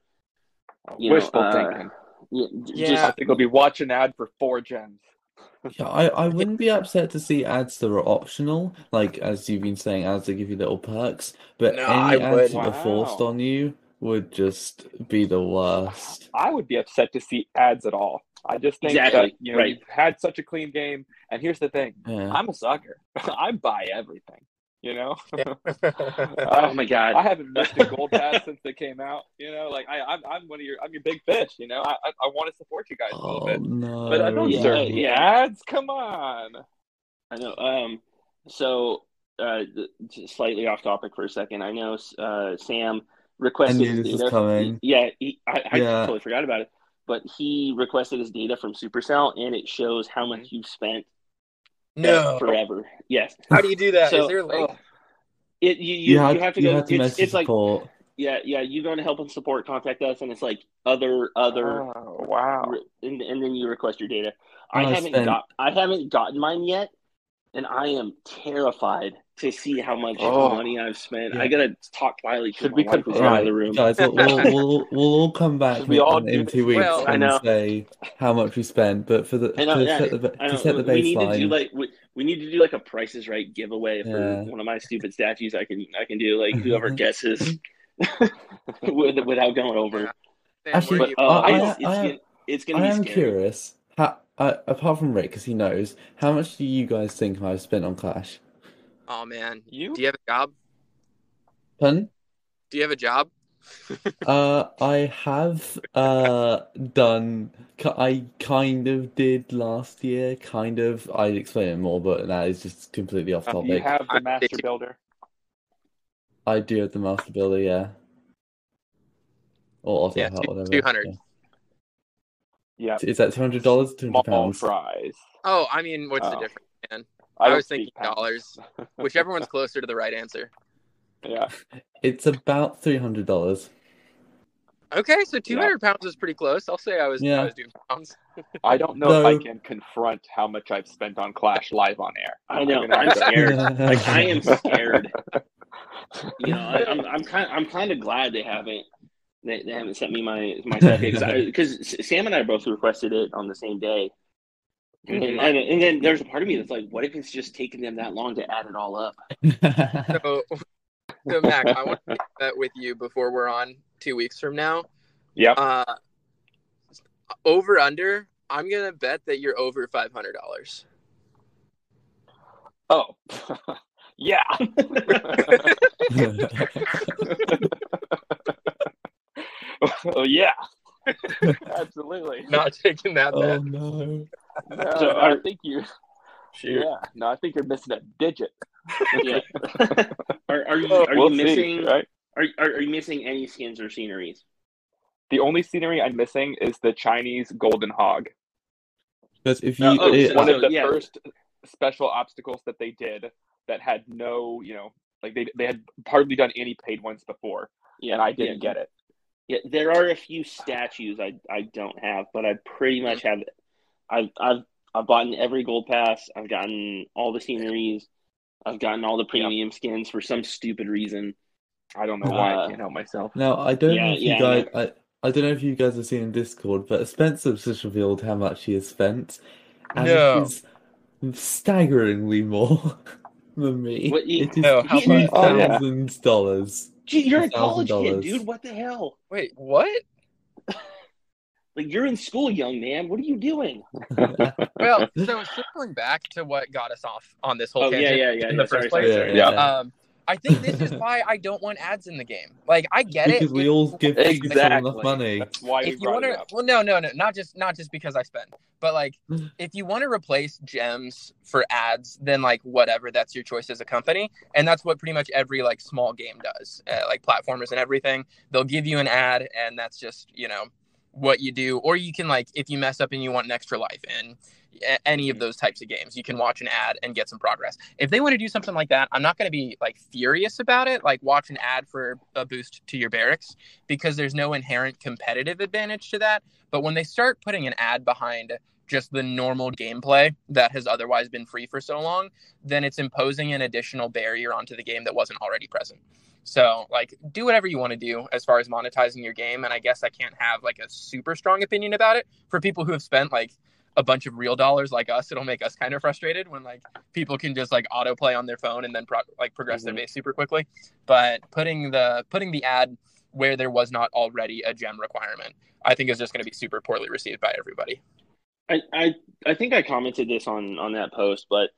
B: you know,
A: Wishful
B: uh,
A: thinking.
B: Yeah, j-
C: Yeah.
A: I think I'll be watching an ad for four gems.
D: Yeah, I, I wouldn't be upset to see ads that are optional, like as you've been saying, ads that give you little perks. But
C: No,
D: any
C: I
D: ads
C: would.
D: that are forced on you would just be the worst.
A: I would be upset to see ads at all. I just think
B: Exactly,
A: that you know
B: right.
A: you've had such a clean game, and here's the thing:
D: Yeah.
A: I'm a sucker. I buy everything. You know,
B: oh my god,
A: I haven't missed a gold pass since they came out. You know, like I, I'm, I'm one of your, I'm your big fish. You know, I, I, I want to support you guys a little
D: Oh
A: bit,
D: no.
A: but I don't
B: Yeah,
A: serve the ads. Come on.
B: I know. Um, so uh, just slightly off topic for a second. I know uh, Sam requested.
D: I knew this was
B: data-
D: coming.
B: Yeah, he, I, I
D: Yeah.
B: totally forgot about it. But he requested his data from Supercell, and it shows how much you've spent
C: no.
B: forever. Yes,
C: How do you do that?
B: So-
C: there a link?
A: Oh,
B: it you you,
D: You
B: you, have to
D: you
B: go.
D: had to
B: it's it's like
D: support.
B: yeah yeah. You go to help and support, contact us, and it's like other other.
A: Oh, wow.
B: and, and then you request your data. I
D: I
B: haven't
D: spent-
B: got I haven't gotten mine yet, and I am terrified to see how much
A: Oh.
B: money I've spent.
D: Yeah.
B: I gotta talk quietly because
A: Should
B: my
A: we
B: wife is
A: confirm-
B: out of the room.
D: guys, we'll, we'll, we'll, we'll all come back
A: Should we all
D: in,
A: do this?
D: two weeks
C: Well,
B: I
D: and
B: know.
D: say how much we spent. But for the
B: know,
D: to
B: yeah,
D: set the
B: I
D: to set the
B: we need to do like we, we need to do like a Price is Right giveaway for
D: Yeah.
B: one of my stupid statues. I can I can do like whoever guesses with, without going over.
D: Actually,
B: But uh,
D: I-
B: I,
D: I-
B: it's,
D: I-
B: gonna, it's gonna
D: I
B: be
D: am
B: scary.
D: curious. How, uh, apart from Rick, because he knows, how much do you guys think I've spent on Clash?
C: Oh man,
A: You?
C: do you have a job?
D: Pardon?
C: Do you have a job?
D: Uh, I have uh done. I kind of did last year. Kind of. I'd explain it more, but that is just completely off topic.
A: You have the
C: I-
A: master builder.
D: I do have the Master Builder, yeah. Or auto
C: Yeah,
D: whatever.
C: 200.
A: Yeah.
D: Yeah. Is that two hundred dollars? Two hundred pounds.
A: fries.
C: Oh, I mean, what's the
A: Oh.
C: difference, man?
A: I,
C: I was thinking
A: pounds.
C: dollars. Whichever one's closer to the right answer.
A: Yeah.
D: It's about three hundred dollars.
C: Okay, so 200 pounds is pretty close. I'll say I was,
D: Yeah.
C: I was doing pounds.
A: I don't know if I can confront how much I've spent on Clash live on air.
B: I know.
A: I'm
B: I'm scared. Like I am scared. You know, I, I'm I'm kind I'm kind of glad they haven't they, they haven't sent me my my stuff because Sam and I both requested it on the same day, and,
A: Mhm.
B: and, and then there's a part of me that's like, what if it's just taking them that long to add it all up?
C: So, so Mac, I want to make that with you before we're on two weeks from now.
A: Yeah.
C: Uh, over under, I'm gonna bet that you're over five hundred dollars.
A: Oh. yeah. oh yeah. Absolutely.
C: Not taking that
D: oh
C: bet.
D: no.
A: No,
B: So
A: I
B: are-
A: think you.
C: Shoot.
A: Yeah. No, I think you're missing a digit.
B: yeah. are, are you
C: Oh,
B: are
A: We'll
B: you
A: see,
B: missing
A: right?
B: are, are are you missing any skins or sceneries?
A: The only scenery I'm missing is the Chinese golden hog.
D: Because if you,
B: Uh, oh,
D: it-
B: so-
A: one of the
B: yeah.
A: first special obstacles that they did that had no, you know, like they they had hardly done any paid ones before,
B: Yeah,
A: and I didn't
B: yeah.
A: get it.
B: Yeah, there are a few statues I I don't have, but I pretty much have. I've I've I've bought every gold pass. I've gotten all the sceneries. I've gotten all the premium skins for some stupid reason.
A: I don't know why I
B: Uh,
A: can't help myself.
D: now I don't
B: Yeah,
D: know if you
B: yeah,
D: guys, I, I don't know if you guys have seen in Discord, but Spencer just revealed how much he has spent, and
C: No.
D: it is staggeringly more. than me.
B: What, you-
D: it is
C: Oh, how
D: two
C: much?
A: Oh, yeah.
D: thousand dollars.
B: Gee, you're a college kid, dude. What the hell?
C: Wait, what?
B: Like you're in school, young man. What are you doing?
C: Well, so circling back to what got us off on this whole
B: Oh yeah,
C: tangent
B: yeah, yeah.
C: in the
B: Sorry,
C: first
B: sorry,
C: place.
B: sorry.
A: Yeah.
C: Um, I think this is why I don't want ads in the game. Like, I get
D: because
C: it.
D: we all give
A: Exactly.
D: enough money.
A: That's why we
C: if you want to, well, no, no, no, not just not just because I spend, but like, if you want to replace gems for ads, then like whatever, that's your choice as a company, and that's what pretty much every like small game does, uh, like platformers and everything. They'll give you an ad, and that's just you know what you do, or you can like if you mess up and you want an extra life in any of those types of games, you can watch an ad and get some progress. If they want to do something like that, I'm not going to be like furious about it, like watch an ad for a boost to your barracks because there's no inherent competitive advantage to that. But when they start putting an ad behind just the normal gameplay that has otherwise been free for so long, then it's imposing an additional barrier onto the game that wasn't already present. So, like, do whatever you want to do as far as monetizing your game. And I guess I can't have like a super strong opinion about it for people who have spent like a bunch of real dollars like us. It'll make us kind of frustrated when like people can just like autoplay on their phone and then pro- like progress
B: Mhm.
C: their base super quickly. But putting the putting the ad where there was not already a gem requirement, I think is just going to be super poorly received by everybody.
B: I, I I think I commented this on on that post, but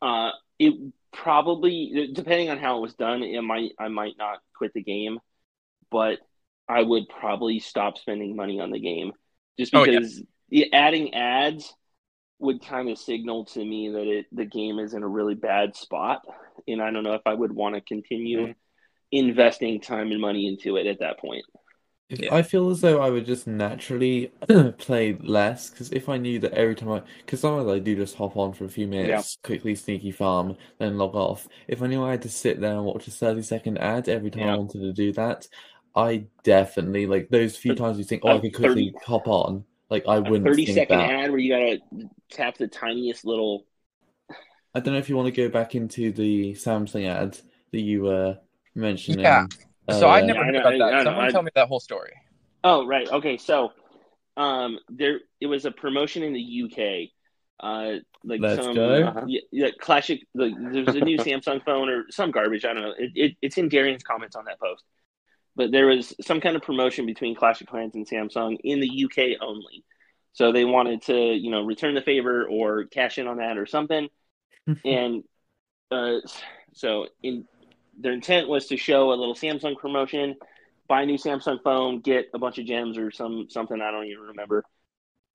B: uh, it probably depending on how it was done, it might I might not quit the game, but I would probably stop spending money on the game just
C: Oh, yeah.
B: because the adding ads would kind of signal to me that it the game is in a really bad spot, and I don't know if I would want to continue
A: Mhm.
B: investing time and money into it at that point.
D: If-
C: Yeah.
D: I feel as though I would just naturally play less because if I knew that every time I, because sometimes I do just hop on for a few minutes, quickly sneaky farm, then log off. If I knew I had to sit there and watch a 30 second ad every time I wanted to do that, I definitely, like those few times you think, oh, I
B: a
D: could quickly hop on, like I wouldn't
B: thirty
D: think
B: second
D: that.
B: ad where you gotta tap the tiniest little
D: I don't know if you want to go back into the Samsung ad that you were mentioning.
C: Yeah. So I
D: earlier.
C: never
B: I
C: heard
B: know-
C: about that.
B: I know,
C: Someone
B: I-
C: tell me that whole story.
B: Oh, right. Okay. So, um, there it was a promotion in the UK. Uh, like
D: Let's
B: some
D: go.
B: uh, yeah, yeah, classic. Like, there's a new Samsung phone or some garbage. I don't know. It, it, it's in Darian's comments on that post. But there was some kind of promotion between Clash of Clans and Samsung in the UK only. So they wanted to, you know, return the favor or cash in on that or something. and uh, so in their intent was to show a little Samsung promotion, buy a new Samsung phone, get a bunch of gems or some something I don't even remember.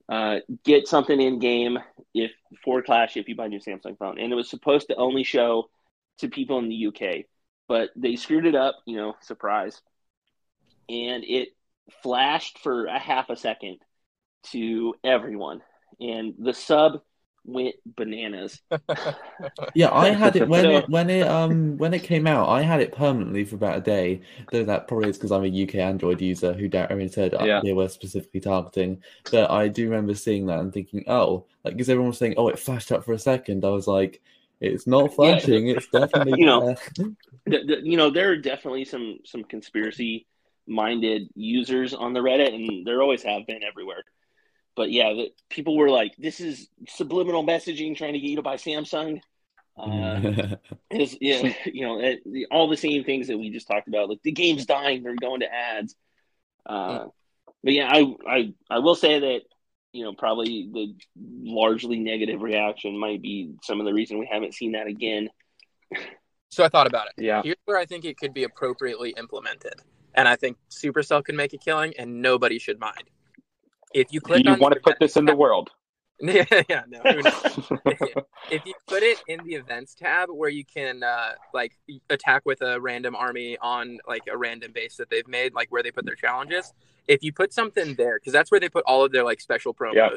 B: Uh, get something in game if for Clash if you buy a new Samsung phone, and it was supposed to only show to people in the UK, but they screwed it up. You know, surprise, and it flashed for a half a second to everyone, and the sub went bananas.
D: Yeah, I had it when it when it um when it came out. I had it permanently for about a day. Though that probably is because I'm a UK Android user who Darian said uh,
A: Yeah.
D: they were specifically targeting. But I do remember seeing that and thinking, oh, like because everyone was saying, oh, it flashed up for a second. I was like, it's not flashing. It's definitely
B: You know,
D: there.
B: the, the, you know there are definitely some some conspiracy minded users on the reddit and there always have been everywhere but yeah the, people were like this is subliminal messaging trying to get you to buy samsung uh, is yeah, you know it, the, all the same things that we just talked about like the game's dying they're going to ads uh, but yeah I, I i will say that you know probably the largely negative reaction might be some of the reason we haven't seen that again
C: So I thought about it.
A: Yeah.
C: Here's where I think it could be appropriately implemented. And I think Supercell can make a killing and nobody should mind. If you
A: Do
C: click
A: you
C: on
A: want to put this in the world?
C: Yeah, yeah, no. if you put it in the events tab where you can uh, like attack with a random army on like a random base that they've made, like where they put their challenges, if you put something there, because that's where they put all of their like special promos.
A: Yeah.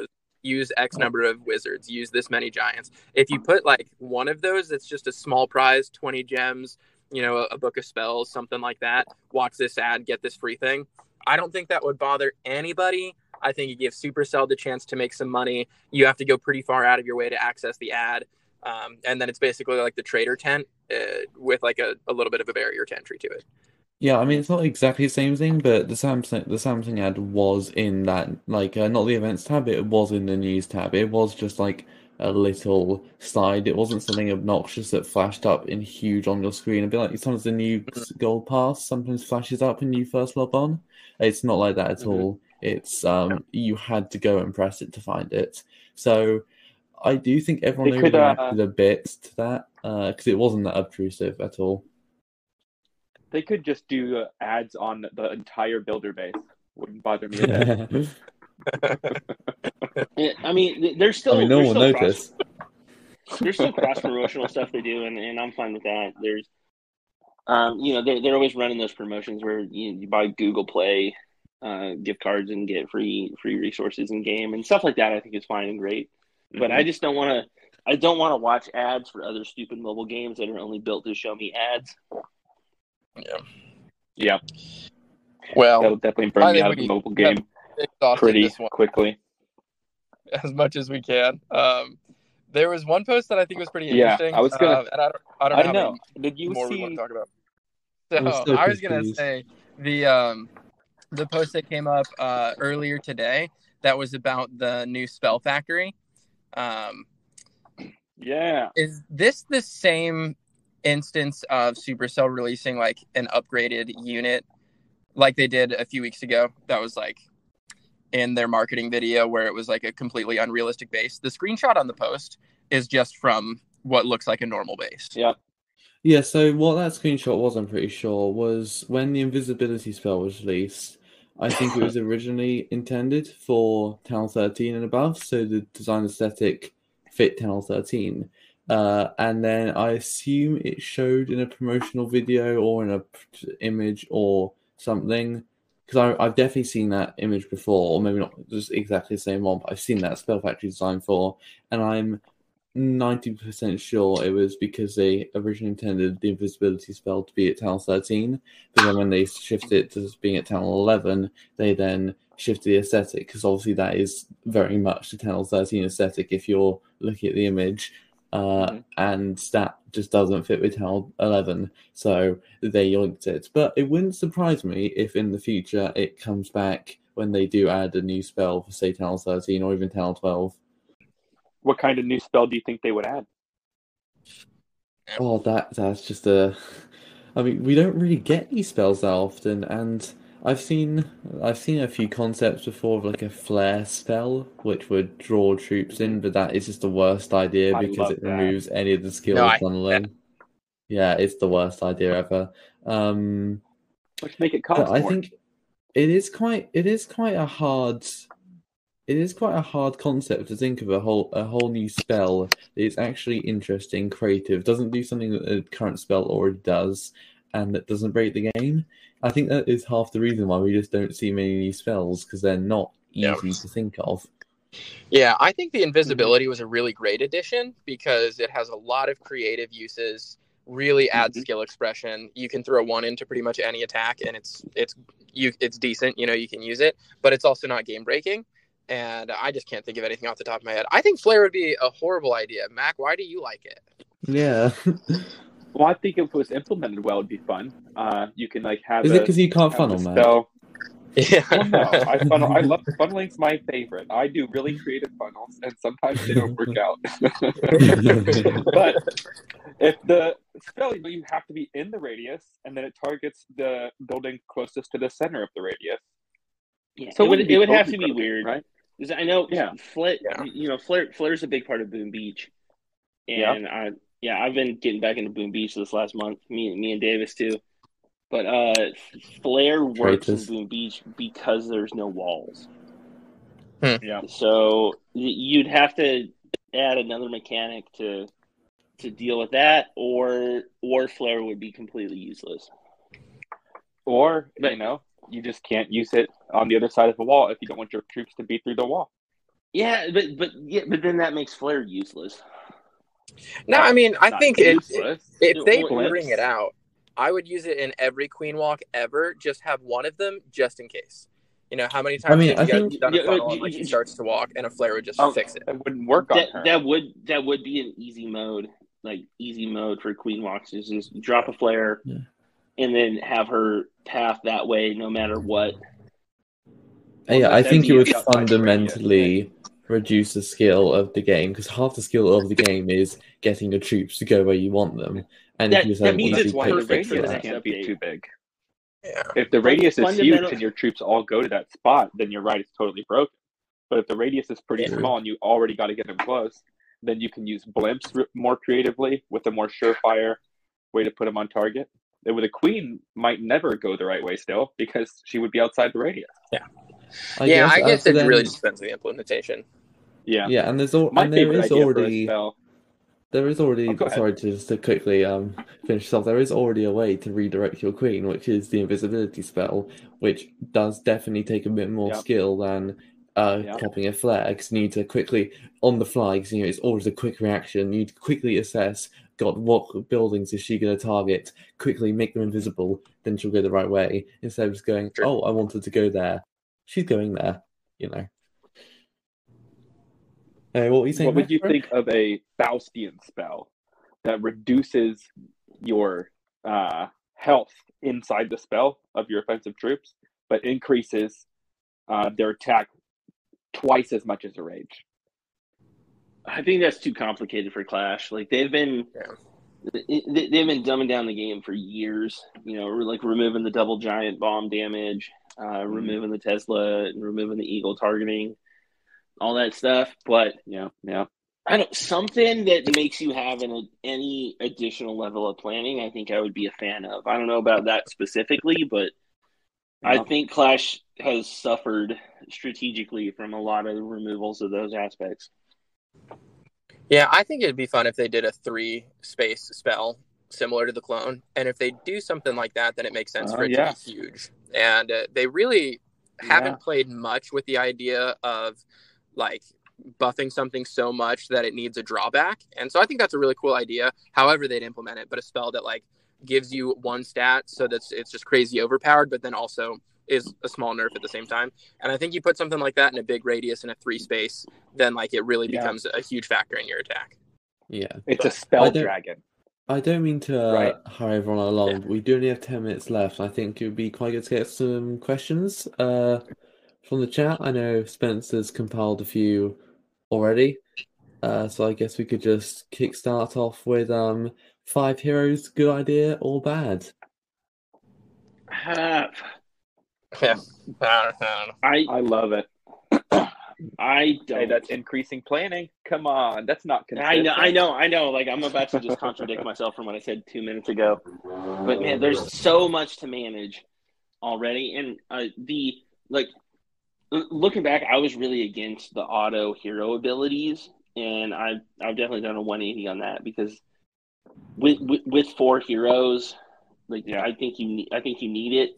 C: Use X number of wizards. Use this many giants. If you put like one of those, that's just a small prize, twenty gems. You know, a, a book of spells, something like that. Watch this ad, get this free thing. I don't think that would bother anybody. I think it gives Supercell the chance to make some money. You have to go pretty far out of your way to access the ad. Um, and then it's basically like the trader tent uh, with like a, a little bit of a barrier to entry to it.
D: Yeah, I mean it's not exactly the same thing, but the Samsung the Samsung ad was in that like uh, not the events tab, it was in the news tab. It was just like a little slide. It wasn't something obnoxious that flashed up in huge on your screen. It'd be like sometimes the new gold pass sometimes flashes up when you first log on. It's not like that at mm-hmm. all. It's um you had to go and press it to find it. So I do think everyone overreacted uh, a bit to that because uh, it wasn't that obtrusive at all.
A: They could just do uh, ads on the entire builder base. Wouldn't bother me.
B: I mean, there's still.
D: I mean, no one noticed.
B: there's still cross promotional stuff they do, and, and I'm fine with that. There's, um, you know, they're they're always running those promotions where you, you buy Google Play uh, gift cards and get free free resources in game and stuff like that. I think is fine and great, mm-hmm. but I mm-hmm. just don't want to. I don't want to watch ads for other stupid mobile games that are only built to show me ads.
C: Yeah.
A: Yeah.
C: Well,
A: that'll definitely burn me out of the mobile game pretty quickly.
C: As much as we can. Um, there was one post that I think was pretty interesting.
A: Yeah, I was gonna. Uh,
C: and I don't, I don't
A: I know.
C: Did you more see... we want to talk about. So, so I was gonna say the um, the post that came up uh, earlier today that was about the new Spell Factory. Um,
A: yeah.
C: Is this the same instance of Supercell releasing like an upgraded unit like they did a few weeks ago? That was like in their marketing video where it was like a completely unrealistic base. The screenshot on the post is just from what looks like a normal base.
A: Yeah.
D: Yeah, so what that screenshot was, I'm pretty sure, was when the invisibility spell was released, I think it was originally intended for Town 13 and above, so the design aesthetic fit Town 13. Uh, and then I assume it showed in a promotional video or in a image or something because I've definitely seen that image before, or maybe not just exactly the same one, but I've seen that Spell Factory design for, and I'm 90% sure it was because they originally intended the invisibility spell to be at Town 13, but then when they shifted it to being at Town 11, they then shifted the aesthetic because obviously that is very much the Town 13 aesthetic if you're looking at the image. Uh, mm-hmm. and that just doesn't fit with Town 11, so they linked it. But it wouldn't surprise me if in the future it comes back when they do add a new spell for, say, Town 13 or even Town 12
A: what kind of new spell do you think they would add?
D: Oh, that that's just a. I mean, we don't really get these spells that often, and I've seen I've seen a few concepts before of like a flare spell, which would draw troops in, but that is just the worst idea because it that. removes any of the skills no, funneling. Yeah. yeah, it's the worst idea ever. Um,
A: Let's make it cost
D: I think it is quite it is quite a hard it is quite a hard concept to think of a whole a whole new spell that is actually interesting, creative, doesn't do something that a current spell already does, and that doesn't break the game. I think that is half the reason why we just don't see many new spells because they're not easy yep. to think of.
C: Yeah, I think the invisibility was a really great addition because it has a lot of creative uses. Really adds mm-hmm. skill expression. You can throw one into pretty much any attack, and it's it's you it's decent. You know, you can use it, but it's also not game breaking and I just can't think of anything off the top of my head. I think Flare would be a horrible idea. Mac, why do you like it?
D: Yeah.
A: well, I think if it was implemented well, it'd be fun. Uh, you can like have.
D: Is a, it because you can't funnel, man? Spell.
C: Yeah.
A: well, no, I funnel. I love funneling's my favorite. I do really creative funnels, and sometimes they don't work out. but if the spell, you have to be in the radius, and then it targets the building closest to the center of the radius.
B: Yeah, so it would, it would have to be weird, right? Because I know, yeah, Flare, yeah. you know, Flare, Flare's a big part of Boom Beach, and yeah. I, yeah, I've been getting back into Boom Beach this last month. Me, me and Davis too. But uh, Flare works in Boom Beach because there's no walls.
C: Hmm.
A: Yeah.
B: So you'd have to add another mechanic to to deal with that, or or Flare would be completely useless.
A: Or but, you know, you just can't use it on the other side of the wall if you don't want your troops to beat through the wall.
B: Yeah, but but yeah, but then that makes Flare useless.
C: No, I mean, I think if, if they bring it out, I would use it in every Queen Walk ever. Just have one of them, just in case. You know, how many times I mean, have you think, done a funnel and like he starts to walk and a flare would just oh, fix it?
A: It wouldn't work
B: that,
A: on her.
B: That would that would be an easy mode, like easy mode for Queen Walks is just drop a flare, yeah and then have her path that way no matter what.
D: Yeah, I think it would fundamentally reduce the skill of the game because half the skill of the game is getting your troops to go where you want them. And
B: That-
D: if you're
B: that means it's
A: why the
B: perfect
D: fix
B: for
A: radius
D: that.
A: can't be too big.
C: Yeah.
A: If the radius is huge and your troops all go to that spot, then you're right, it's totally broken. But if the radius is pretty
D: Yeah.
A: small and you already got to get them close, then you can use blimps r- more creatively with a more surefire way to put them on target. And with a queen, might never go the right way still because she would be outside the radius.
D: I
C: yeah,
D: guess,
C: I
D: uh,
C: guess
D: so
C: it
D: then-
C: really just depends on the implementation.
A: Yeah,
D: Yeah, and there's al-
A: my
D: and there
A: favorite
D: is
A: idea for a
D: already there is already
A: Oh,
D: sorry to just to quickly um finish this off. There is already a way to redirect your queen, which is the invisibility spell, which does definitely take a bit more
A: Yep.
D: skill than uh
A: Yep.
D: popping a flare because you need to quickly on the fly because you know it's always a quick reaction. You need to quickly assess. God, what buildings is she going to target? Quickly make them invisible, then she'll go the right way instead of just going.
C: True.
D: Oh, I wanted to go there. She's going there. You know. Hey, what you?
A: What would you think of a Faustian spell that reduces your uh, health inside the spell of your offensive troops, but increases uh, their attack twice as much as a rage?
B: I think that's too complicated for Clash. Like they've been, they- they've been dumbing down the game for years. You know, like removing the double giant bomb damage, uh, removing the Tesla, and removing the Eagle targeting, all that stuff. But
A: Yeah, yeah.
B: I don't something that makes you have an, any additional level of planning. I think I would be a fan of. I don't know about that specifically, but I think Clash has suffered strategically from a lot of removals of those aspects.
C: Yeah, I think it'd be fun if they did a three space spell similar to the clone. And if they do something like that, then it makes sense
A: Oh,
C: for it
A: yeah.
C: to be huge. And uh, they really haven't
A: Yeah.
C: played much with the idea of like buffing something so much that it needs a drawback. And so I think that's a really cool idea, however they'd implement it, but a spell that like gives you one stat so that's it's just crazy overpowered, but then also is a small nerf at the same time. And I think you put something like that in a big radius in a three space, then like it really
A: Yeah.
C: becomes a huge factor in your attack.
D: Yeah.
A: It's a spell
D: don't-
A: dragon.
D: I don't mean to uh,
A: Right.
D: hurry everyone along.
C: Yeah.
D: but We do only have 10 minutes left. I think it would be quite good to get some questions uh, from the chat. I know Spencer's compiled a few already. Uh, so I guess we could just kickstart off with um, five heroes, good idea or bad?
B: Ah,
C: Yeah. I I don't know.
B: I
A: I love it.
B: I don't.
A: Hey, that's increasing planning. Come on, that's not
B: I
A: consistent.
B: know, I know, I know. Like I'm about to just contradict myself from what I said two minutes ago. But man, there's so much to manage already, and uh, the like looking back, I was really against the auto hero abilities, and I've I've definitely done a 180 on that because with with, with four heroes, like
A: Yeah.
B: I think you need, I think you need it.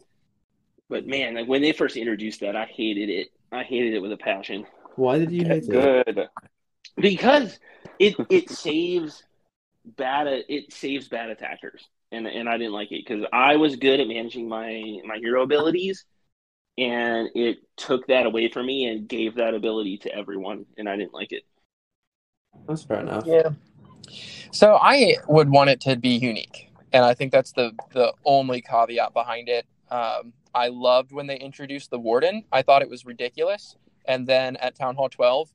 B: But man, like when they first introduced that, I hated it. I hated it with a passion
D: Why did you hate it?
A: Good.
B: because it it saves bad it saves bad attackers and and I didn't like it because I was good at managing my my hero abilities and it took that away from me and gave that ability to everyone and I didn't like it.
D: That's fair enough.
C: Yeah. So I would want it to be unique, and I think that's the the only caveat behind it. Um, I loved when they introduced the warden. I thought it was ridiculous, and then at Town Hall 12,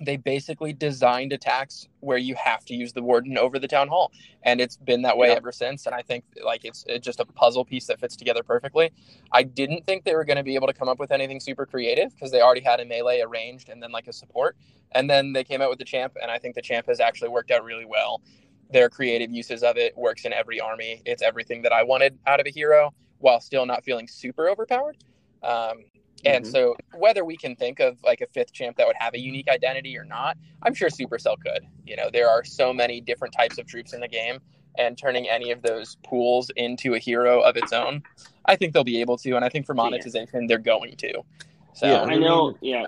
C: they basically designed attacks where you have to use the warden over the town hall, and it's been that way
A: Yeah.
C: ever since. And I think like it's, it's just a puzzle piece that fits together perfectly. I didn't think they were going to be able to come up with anything super creative because they already had a melee arranged and then like a support. And then they came out with the champ, and I think the champ has actually worked out really well. Their creative uses of it works in every army. It's everything that I wanted out of a hero while still not feeling super overpowered. Um, and
A: Mhm.
C: so, whether we can think of like a fifth champ that would have a unique identity or not, I'm sure Supercell could. You know, there are so many different types of troops in the game, and turning any of those pools into a hero of its own, I think they'll be able to. And I think for
B: Yeah.
C: monetization, they're going to. So,
D: Yeah.
B: I know, yeah.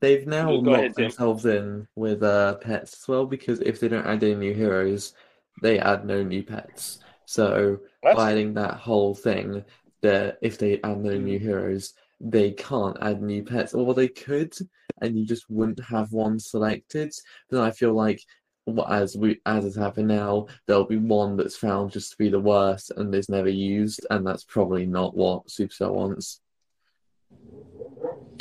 D: They've now
B: Go ahead,
D: locked
B: Tim.
D: themselves in with uh, pets as well because if they don't add any new heroes, they add no new pets. So
C: that's-
D: by adding that whole thing, that if they add no new heroes, they can't add new pets, or they could, and you just wouldn't have one selected. Then I feel like, as we as is happening now, there'll be one that's found just to be the worst and is never used, and that's probably not what Supercell wants.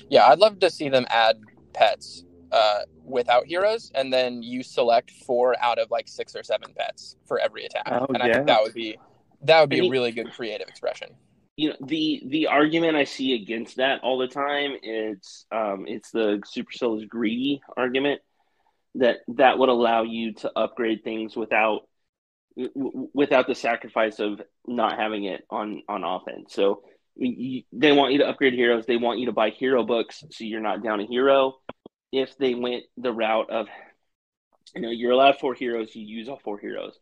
C: yeah, I'd love to see them add pets uh, without heroes, and then you select four out of like six or seven pets for every attack.
A: Oh,
C: and I think that would be that would be a really good creative expression.
B: You know the the argument I see against that all the time it's um it's the Supercell is greedy argument that that would allow you to upgrade things without w- without the sacrifice of not having it on on offense. So you, they want you to upgrade heroes. They want you to buy hero books so you're not down a hero. If they went the route of you know you're allowed four heroes, you use all four heroes,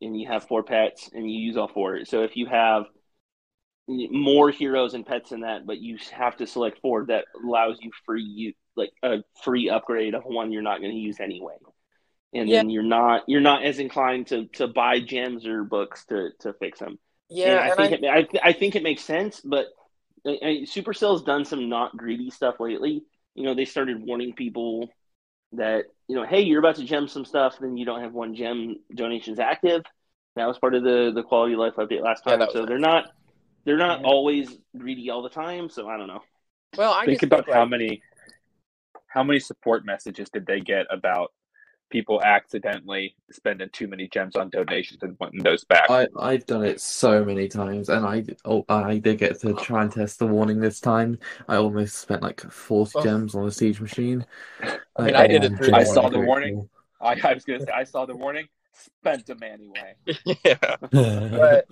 B: and you have four pets and you use all four. So if you have more heroes and pets than that, but you have to select four that allows you free you like a free upgrade of one you're not going to use anyway. And then you're not you're not as inclined to to buy gems or books to to fix them.
C: Yeah,
B: and I think it, I, I think it makes sense, but uh, uh, Supercell's done some not greedy stuff lately. You know, they started warning people that you know, hey, you're about to gem some stuff, then you don't have one gem donations active. That was part of the the quality of life update last time.
C: that was
B: so
C: nice.
B: they're not they're not
A: Yeah.
B: always greedy all the time. So I don't know.
C: well, I
A: think about
C: think,
A: how
C: like,
A: many how many support messages did they get about people accidentally spending too many gems on donations and wanting those back.
D: I I've done it so many times, and I oh I did get to try and test the warning this time. I almost spent like forty
C: Oh.
D: gems on a siege machine.
C: I mean, uh, I did it
A: I saw the warning. I, I was gonna say I saw the warning, spent them anyway.
C: yeah.
D: But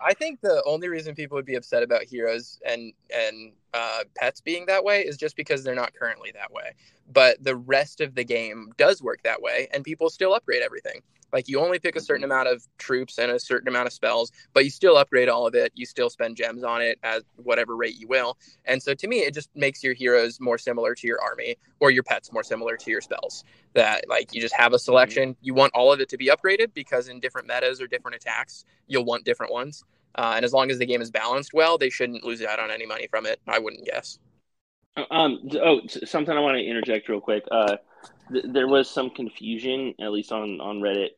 C: I think the only reason people would be upset about heroes and and uh, pets being that way is just because they're not currently that way. But the rest of the game does work that way, and people still upgrade everything. Like you only pick a certain amount of troops and a certain amount of spells, but you still upgrade all of it. You still spend gems on it at whatever rate you will. And so to me, it just makes your heroes more similar to your army or your pets more similar to your spells. That like you just have a selection. You want all of it to be upgraded because in different metas or different attacks, you'll want different ones. Uh, and as long as the game is balanced well, they shouldn't lose out on any money from it. I wouldn't guess.
B: Um. Oh, something I want to interject real quick. Uh, th- there was some confusion, at least on on Reddit,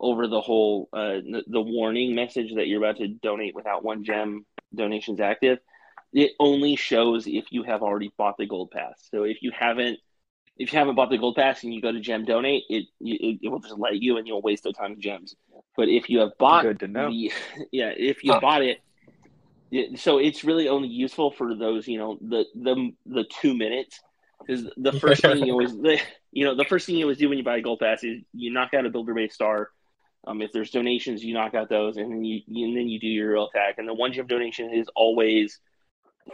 B: over the whole uh the, the warning message that you're about to donate without one gem donations active. It only shows if you have already bought the gold pass. So if you haven't, if you haven't bought the gold pass and you go to gem donate, it it, it will just let you and you'll waste a ton of gems. But if you have bought
A: Good to know.
B: the yeah, if you
C: Huh.
B: bought it, it- so it's really only useful for those you know the the the two minutes because the first thing you always the, you know the first thing you always do when you buy a gold pass is you knock out a builder base star. Um, if there's donations, you knock out those, and then you, you and then you do your real attack. And the one gem donation is always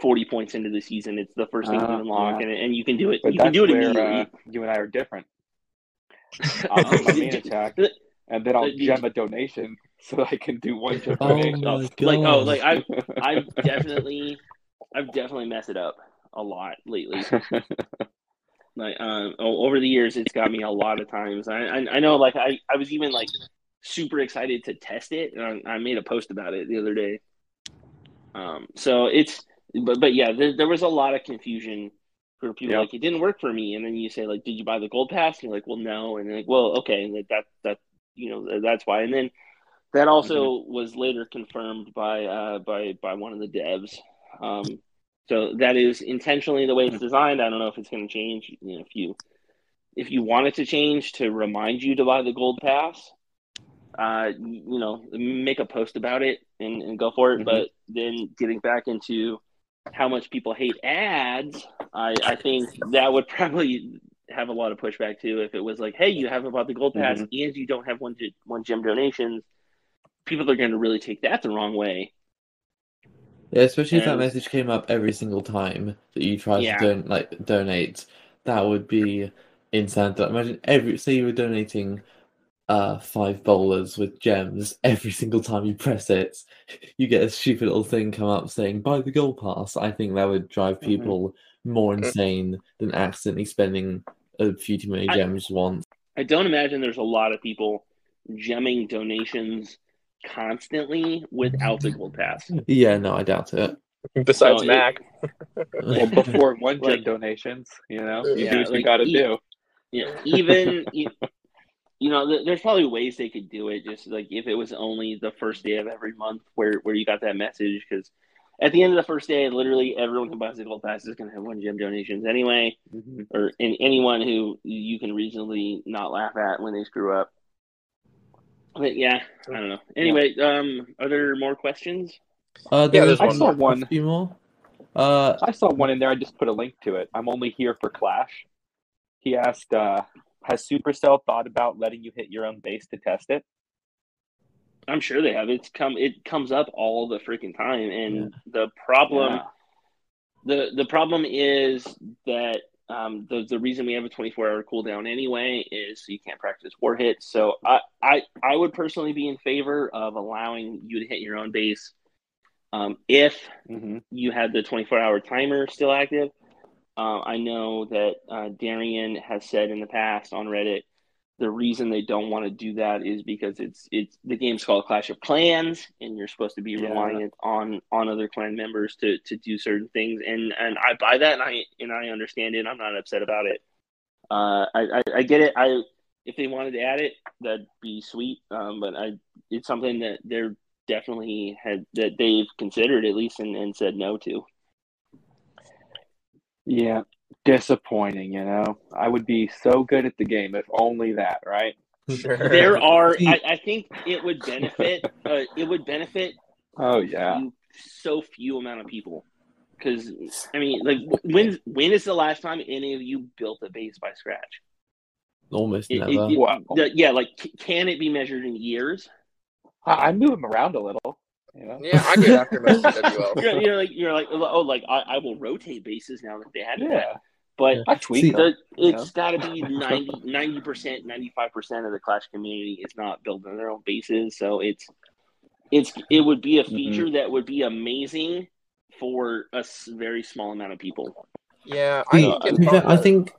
B: forty points into the season. It's the first thing
A: Uh,
B: you unlock,
A: yeah.
B: and, and you can do it.
A: But
B: you can
A: that's
B: do it
A: where
B: immediately.
A: uh, you and I are different. I'll do my main attack, and then I'll
B: Did
A: gem a donation so I can do one gem
D: Oh
A: donation.
D: my
B: like oh like I've I've definitely I've definitely messed it up a lot lately. Like um, over the years, it's got me a lot of times. I I, I know like I, I was even like super excited to test it, and I, I made a post about it the other day. Um, so it's but but yeah, there, there was a lot of confusion for people. Like it didn't work for me, and then you say like, did you buy the gold pass? And you're like, well, no, and they're like, well, okay, and that that, that you know that's why, and then. That also was later confirmed by uh, by by one of the devs. Um, so that is intentionally the way it's designed. I don't know if it's going to change. You know, if you if you want it to change to remind you to buy the gold pass, uh, you know, make a post about it and, and go for it.
A: Mhm.
B: But then getting back into how much people hate ads, I, I think that would probably have a lot of pushback too. If it was like, hey, you haven't bought the gold pass and you don't have one one gem donations, people are going to really take that the wrong way.
D: Yeah, especially if that message came up every single time that you tried
B: Yeah.
D: to don like donate, that would be insane. Imagine every say you were donating uh five bowlers with gems every single time you press it, you get a stupid little thing come up saying buy the gold pass. I think that would drive
B: Mm-hmm.
D: people more
C: Mm.
D: insane than accidentally spending a few too many
B: I-
D: gems once.
B: I don't imagine there's a lot of people gemming donations constantly without the gold pass.
D: Yeah, no, I doubt it.
C: Besides
B: So it-
C: Mac,
A: well, before one gem
B: Like-
A: donations, you know, you
B: Yeah,
A: do what you got to
B: e-
A: do.
B: Yeah, even you, you know, th- there's probably ways they could do it. Just like if it was only the first day of every month where where you got that message, because at the end of the first day, literally everyone who buys the gold pass is going to have one gem donations anyway, mm-hmm. or in anyone who you can reasonably not laugh at when they screw up. But yeah, I don't know. Anyway, um, are there more questions?
D: Uh, yeah, there's I one saw one. A few more.
A: Uh, I saw one in there. I just put a link to it. I'm only here for Clash. He asked, uh, "Has Supercell thought about letting you hit your own base to test it?"
B: I'm sure they have. It's come. It comes up all the freaking time, and yeah. the problem, yeah. the the problem is that um, the the reason we have a 24 hour cooldown anyway is so you can't practice war hits. So I I I would personally be in favor of allowing you to hit your own base um, if mm-hmm. you had the 24 hour timer still active. Uh, I know that uh, Darian has said in the past on Reddit the reason they don't want to do that is because it's it's the game's called Clash of Clans, and you're supposed to be yeah. reliant on on other clan members to to do certain things, and and I buy that, and I and I understand it. I'm not upset about it. Uh, I, I, I get it. I if they wanted to add it, that'd be sweet. Um, but I it's something that they're definitely had that they've considered at least and, and said no to.
A: Yeah, disappointing, you know. I would be so good at the game if only that, right?
B: Sure. There are I, I think it would benefit uh, it would benefit
A: Oh yeah.
B: So few amount of people. Cuz I mean like when when is the last time any of you built a base by scratch?
D: Almost
B: it,
D: never.
B: It, it, wow. the, yeah, like can it be measured in years?
A: I move them around a little.
C: You know? Yeah, I get after most WL.
B: you're, you're, like you're like oh like I, I will rotate bases now that they had
A: yeah.
B: But
A: I tweak
B: the, it's got to be 90 percent, ninety five percent of the Clash community is not building their own bases, so it's it's it would be a mm-hmm. feature mm-hmm. that would be amazing for a very small amount of people.
C: Yeah, I,
D: uh, I think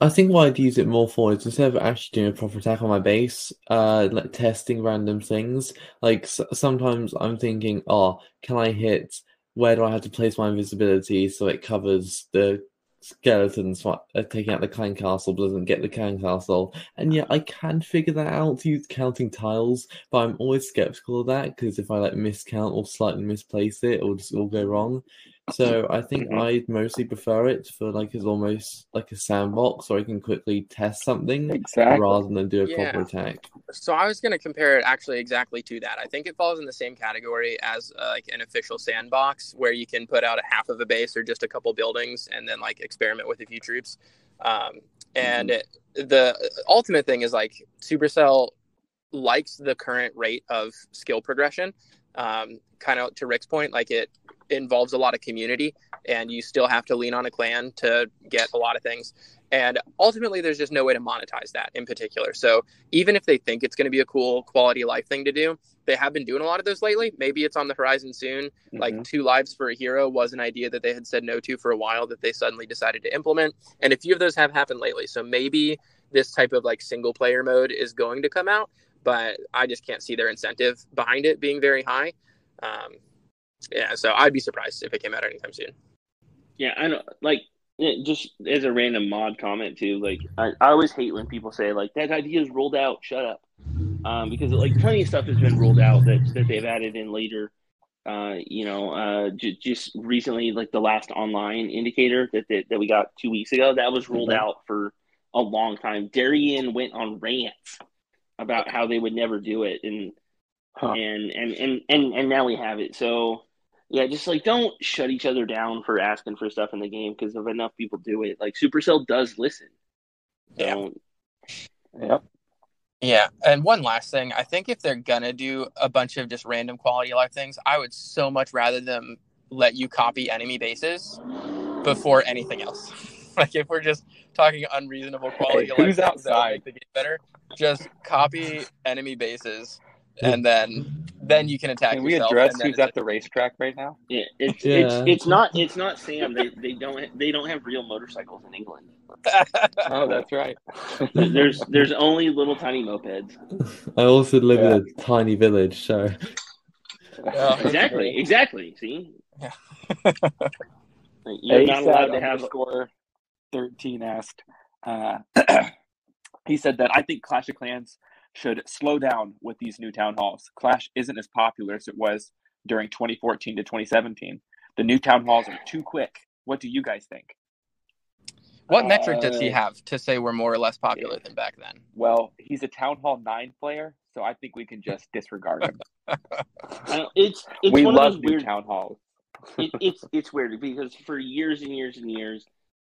D: I think what I'd use it more for is instead of actually doing a proper attack on my base, uh, like testing random things. Like s- sometimes I'm thinking, oh, can I hit? Where do I have to place my invisibility so it covers the skeletons uh, taking out the clan castle but doesn't get the clan castle? And yeah, I can figure that out to use counting tiles, but I'm always skeptical of that because if I like miscount or slightly misplace it, it'll just all go wrong. So I think mm-hmm. I'd mostly prefer it for like it's almost like a sandbox, or I can quickly test something
A: exactly.
D: rather than do a yeah. proper attack.
C: So I was going to compare it actually exactly to that. I think it falls in the same category as uh, like an official sandbox where you can put out a half of a base or just a couple buildings and then like experiment with a few troops. Um, and mm-hmm. it, the ultimate thing is like Supercell likes the current rate of skill progression. Um, kind of to Rick's point, like it involves a lot of community and you still have to lean on a clan to get a lot of things. And ultimately there's just no way to monetize that in particular. So even if they think it's going to be a cool quality of life thing to do they have been doing a lot of those lately. Maybe it's on the horizon soon. Mm-hmm. like two lives for a hero was an idea that they had said no to for a while that they suddenly decided to implement. And a few of those have happened lately. So maybe this type of like single player mode is going to come out but i just can't see their incentive behind it being very high um, yeah, so I'd be surprised if it came out anytime soon.
B: Yeah, I know. Like, just as a random mod comment too, like I, I always hate when people say like that idea is rolled out. Shut up, um, because like plenty of stuff has been rolled out that that they've added in later. Uh, you know, uh, j- just recently, like the last online indicator that, that that we got two weeks ago, that was rolled mm-hmm. out for a long time. Darian went on rants about how they would never do it, and huh. and, and and and and now we have it. So yeah, just like don't shut each other down for asking for stuff in the game because if enough people do it, like Supercell does listen.
C: Yeah. Yep. Yeah, and one last thing, I think if they're gonna do a bunch of just random quality of life things, I would so much rather them let you copy enemy bases before anything else. like if we're just talking unreasonable quality
A: hey,
C: of life,
A: who's outside?
C: the game better. Just copy enemy bases and then then you can attack.
A: Can we address who's at the racetrack right now?
B: Yeah, it's yeah. it's it's not it's not Sam. They they don't they don't have real motorcycles in England.
A: oh, that's right.
B: there's there's only little tiny mopeds.
D: I also live yeah. in a tiny village, so.
B: exactly, exactly. See.
A: Yeah. You're not allowed to have score. Thirteen asked. Uh, he said that I think Clash of Clans should slow down with these new town halls. Clash isn't as popular as it was during 2014 to 2017. the new town halls are too quick. What do you guys think?
C: What uh, metric does he uh, have to say we're more or less popular yeah. than back then?
A: Well, he's a Town Hall 9 player, so I think we can just disregard him.
B: it's, it's
A: we love
B: new
A: weird... Town Halls.
B: it, it's, it's weird because for years and years and years,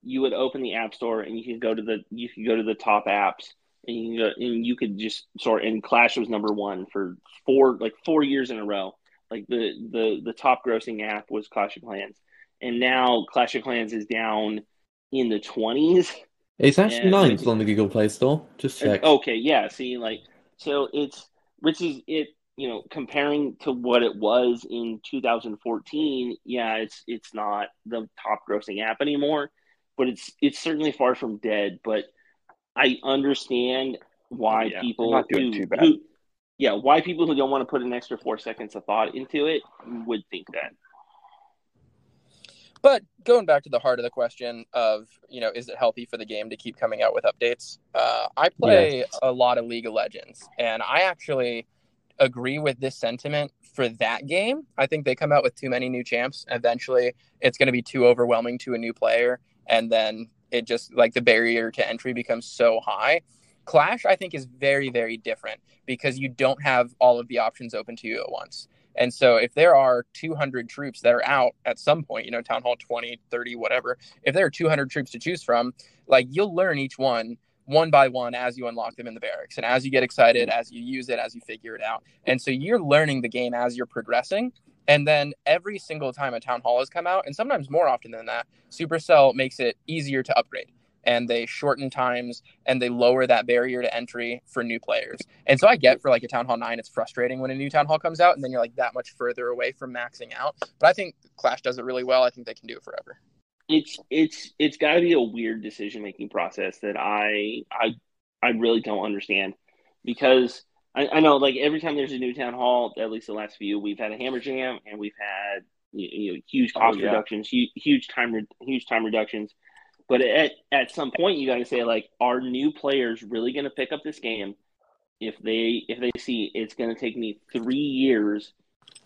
B: you would open the App Store and you could go to the you could go to the top apps and you go, and you could just sort and Clash was number one for four like four years in a row. Like the the the top grossing app was Clash of Clans, and now Clash of Clans is down in the twenties.
D: It's actually ninth on the Google Play Store. Just check.
B: Okay, yeah. See, like so, it's which is it. You know, comparing to what it was in 2014, yeah, it's it's not the top grossing app anymore, but it's it's certainly far from dead. But I understand why yeah, people
A: not doing who, too bad.
B: Who, yeah, why people who don't want to put an extra four seconds of thought into it would think that.
C: But going back to the heart of the question of, you know, is it healthy for the game to keep coming out with updates? Uh, I play yes. a lot of League of Legends, and I actually agree with this sentiment for that game. I think they come out with too many new champs. Eventually, it's going to be too overwhelming to a new player, and then it just like the barrier to entry becomes so high. Clash, I think, is very, very different because you don't have all of the options open to you at once. And so if there are 200 troops that are out at some point, you know, town hall 20, 30, whatever, if there are 200 troops to choose from, like you'll learn each one one by one as you unlock them in the barracks and as you get excited, as you use it, as you figure it out. And so you're learning the game as you're progressing. And then every single time a town hall has come out, and sometimes more often than that, Supercell makes it easier to upgrade and they shorten times and they lower that barrier to entry for new players. And so I get for like a Town Hall 9, it's frustrating when a new Town Hall comes out and then you're like that much further away from maxing out. But I think Clash does it really well. I think they can do it forever.
B: It's it's it's got to be a weird decision making process that I I I really don't understand because I, I, know like every time there's a new town hall, at least the last few, we've had a hammer jam and we've had you know huge oh, cost oh, yeah. reductions, huge, huge time re- huge time reductions. But at at some point, you got to say like, are new players really going to pick up this game? If they if they see it's going to take me three years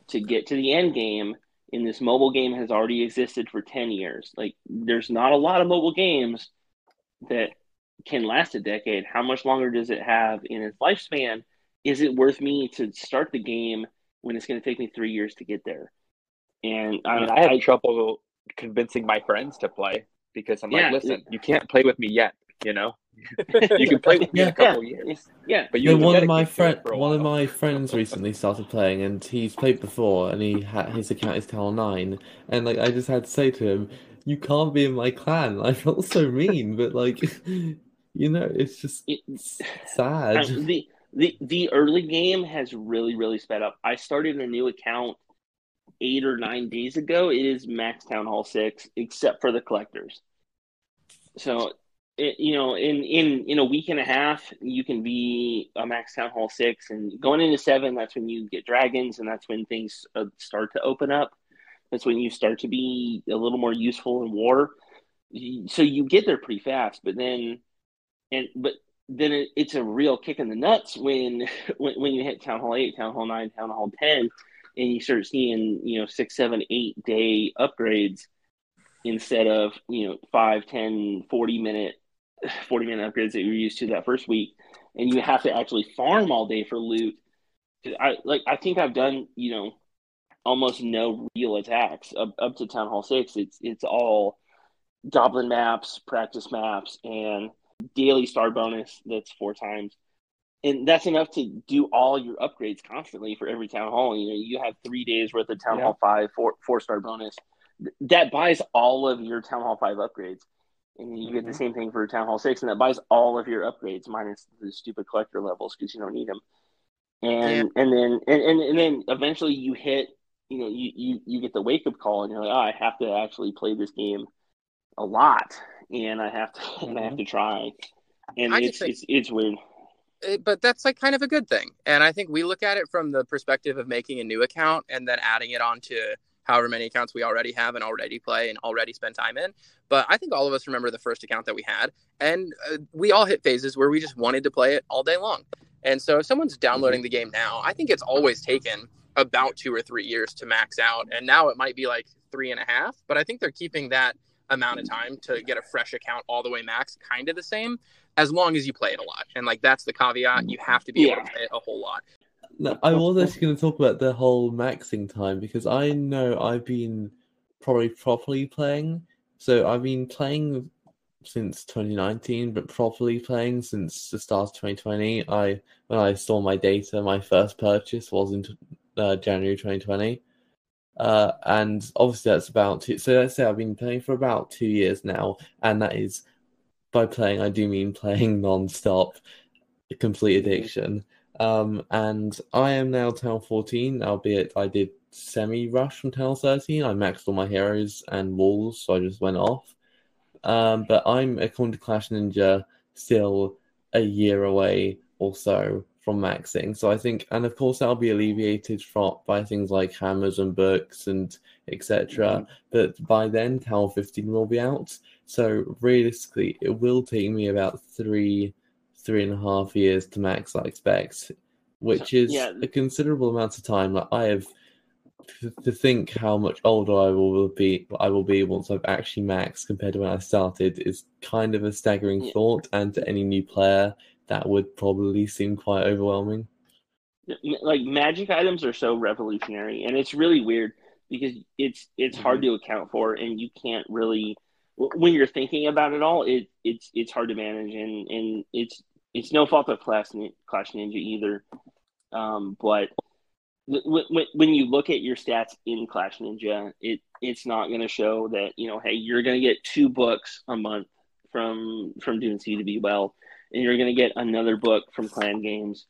B: to get to the end game, and this mobile game has already existed for ten years, like there's not a lot of mobile games that can last a decade. How much longer does it have in its lifespan? Is it worth me to start the game when it's going to take me three years to get there? And I,
A: I, I had I, trouble convincing my friends to play because I'm yeah, like, listen, you can't play with me yet. You know, you can play with me yeah. a couple
B: yeah.
A: years.
B: Yeah,
D: but you. one of my friend, one of my friends recently started playing, and he's played before, and he had his account is Town Nine, and like I just had to say to him, you can't be in my clan. I felt so mean, but like, you know, it's just it's sad.
B: the the the early game has really really sped up. I started a new account eight or nine days ago, it is Max Town Hall six, except for the collectors. So, it, you know, in in in a week and a half, you can be a Max Town Hall six, and going into seven, that's when you get dragons, and that's when things uh, start to open up. That's when you start to be a little more useful in war. So you get there pretty fast, but then, and but then it, it's a real kick in the nuts when, when when you hit Town Hall eight, Town Hall nine, Town Hall ten and you start seeing you know six seven eight day upgrades instead of you know five ten 40 minute 40 minute upgrades that you're used to that first week. And you have to actually farm all day for loot. I like i think i've done you know almost no real attacks up, up to town hall 6 it's it's all goblin maps practice maps and daily star bonus that's four times and that's enough to do all your upgrades constantly for every town hall. You know, you have three days worth of town yeah. hall five, four four star bonus. That buys all of your town hall five upgrades, and you mm-hmm. get the mm-hmm. same thing for town hall six, and that buys all of your upgrades minus the stupid collector levels because you don't need them. And yeah. and then and, and, and then eventually you hit, you know, you, you you get the wake up call, and you're like, oh, I have to actually play this game a lot, and I have to mm-hmm. and I have mm-hmm. to try, and I it's, think- it's it's weird
C: Eh, but that's like kind of a good thing. And I think we look at it from the perspective of making a new account and then adding it on to however many accounts we already have and already play and already spend time in. But I think all of us remember the first account that we had, and uh, we all hit phases where we just wanted to play it all day long. And so if someone's downloading the game now, I think it's always taken about two or three years to max out. And now it might be like three and a half. But I think they're keeping that amount of time to get a fresh account all the way max kind of the same as long as you play it a lot. And like that's the caveat. You have to be yeah. able to play it a whole lot.
D: No, I was actually going to talk about the whole maxing time because I know I've been probably properly playing. So I've been playing since 2019, but properly playing since the start of 2020. I when I saw my data, my first purchase was in uh, January 2020, uh, and obviously that's about two. So let's say I've been playing for about two years now, and that is by playing I do mean playing non-stop, complete addiction. Um, and I am now town 14, albeit I did semi rush from town 13. I maxed all my heroes and walls, so I just went off. Um, but I'm, according to Clash Ninja, still a year away or so from maxing. So I think, and of course, that'll be alleviated from by things like hammers and books and etc. Mm-hmm. But by then, Tower 15 will be out. So realistically, it will take me about three, three and a half years to max. I expect, which is yeah. a considerable amount of time. Like I have to think how much older I will be I will be once I've actually maxed compared to when I started is kind of a staggering yeah. thought and to any new player that would probably seem quite overwhelming.
B: Like magic items are so revolutionary and it's really weird because it's it's mm-hmm. hard to account for and you can't really when you're thinking about it all it it's it's hard to manage and and it's it's no fault of Clash Clash Ninja either. Um, but when, when you look at your stats in Clash Ninja, it it's not going to show that you know, hey, you're going to get two books a month from from doing CWL, and you're going to get another book from Clan Games,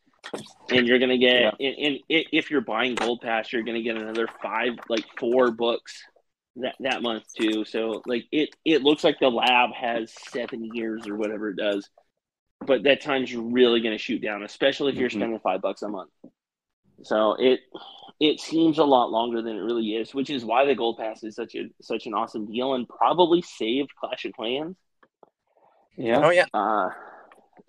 B: and you're going to get yeah. and, and, if you're buying Gold Pass, you're going to get another five, like four books that that month too. So like it it looks like the lab has seven years or whatever it does, but that time's really going to shoot down, especially if you're mm-hmm. spending five bucks a month. So it it seems a lot longer than it really is, which is why the gold pass is such a such an awesome deal and probably saved Clash of Clans.
C: Yeah. Oh yeah.
B: Uh,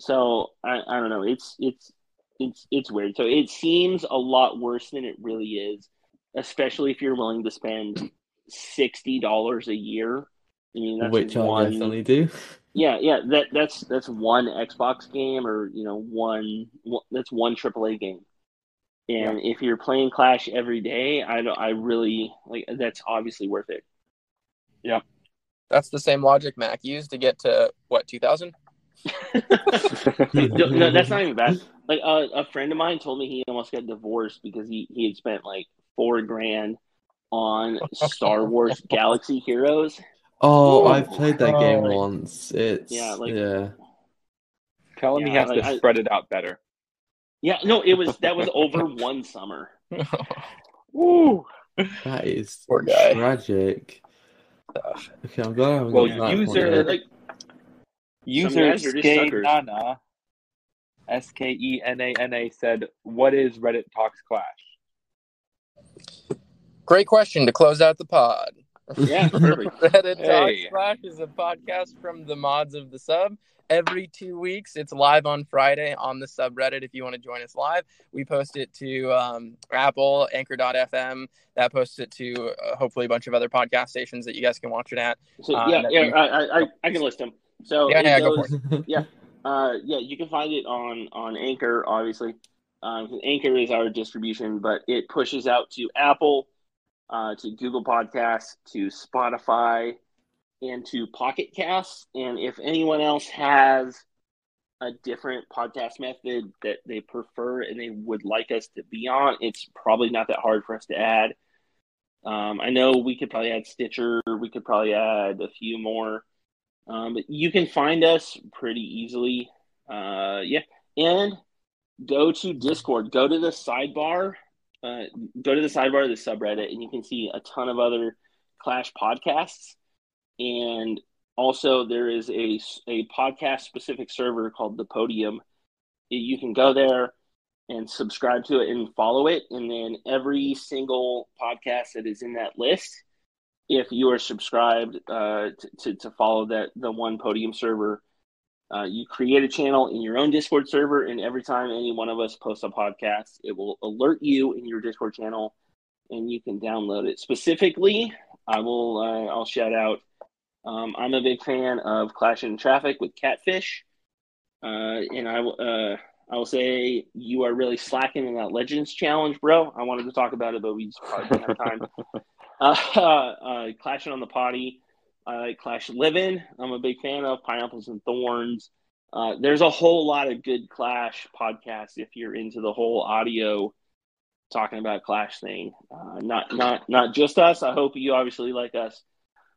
B: so I, I don't know. It's it's it's it's weird. So it seems a lot worse than it really is, especially if you're willing to spend sixty dollars a year.
D: I mean, that's which one, I definitely do.
B: Yeah, yeah. That that's that's one Xbox game, or you know, one that's one AAA game. And yeah. if you're playing Clash every day, I don't, I really like that's obviously worth it.
C: Yeah, that's the same logic Mac used to get to what 2000.
B: no, that's not even bad. Like uh, a friend of mine told me he almost got divorced because he he had spent like four grand on Star Wars Galaxy Heroes.
D: Oh, Ooh. I've played that oh. game once. It's yeah, like yeah.
A: Tell him yeah, he has like, to spread it out better.
B: Yeah, no, it was that was over one summer.
A: Woo!
D: That is Poor guy. tragic. Okay, I'm glad I haven't
A: well, user like user Skenana S K E N A N A said, "What is Reddit Talks Clash?"
C: Great question to close out the pod.
B: Yeah, perfect.
C: Reddit hey. Talks Clash is a podcast from the mods of the sub every two weeks. It's live on Friday on the subreddit if you want to join us live. We post it to um, Apple, Anchor.fm. That posts it to uh, hopefully a bunch of other podcast stations that you guys can watch it at.
B: So, uh, yeah, yeah, I, I, I, can list them. So yeah, yeah, goes, yeah, uh, yeah, you can find it on on Anchor, obviously. Um, Anchor is our distribution, but it pushes out to Apple, uh, to Google Podcasts, to Spotify, into Pocket Casts. And if anyone else has a different podcast method that they prefer and they would like us to be on, it's probably not that hard for us to add. Um, I know we could probably add Stitcher, we could probably add a few more, um, but you can find us pretty easily. Uh, yeah, and go to Discord, go to the sidebar, uh, go to the sidebar of the subreddit, and you can see a ton of other Clash podcasts. And also, there is a, a podcast specific server called The Podium. You can go there and subscribe to it and follow it. And then every single podcast that is in that list, if you are subscribed uh, to, to, to, follow that the one podium server, uh, you create a channel in your own Discord server, and every time any one of us posts a podcast, it will alert you in your Discord channel, and you can download it. Specifically, I will. Uh, I'll shout out. Um, I'm a big fan of Clash in Traffic with Catfish, uh, and I will. Uh, I will say you are really slacking in that Legends challenge, bro. I wanted to talk about it, but we just probably didn't have time. Uh, uh, Clashing on the Potty, I like Clash Living. I'm a big fan of Pineapples and Thorns. Uh, there's a whole lot of good Clash podcasts if you're into the whole audio talking about Clash thing. Uh, not not not just us. I hope you obviously like us.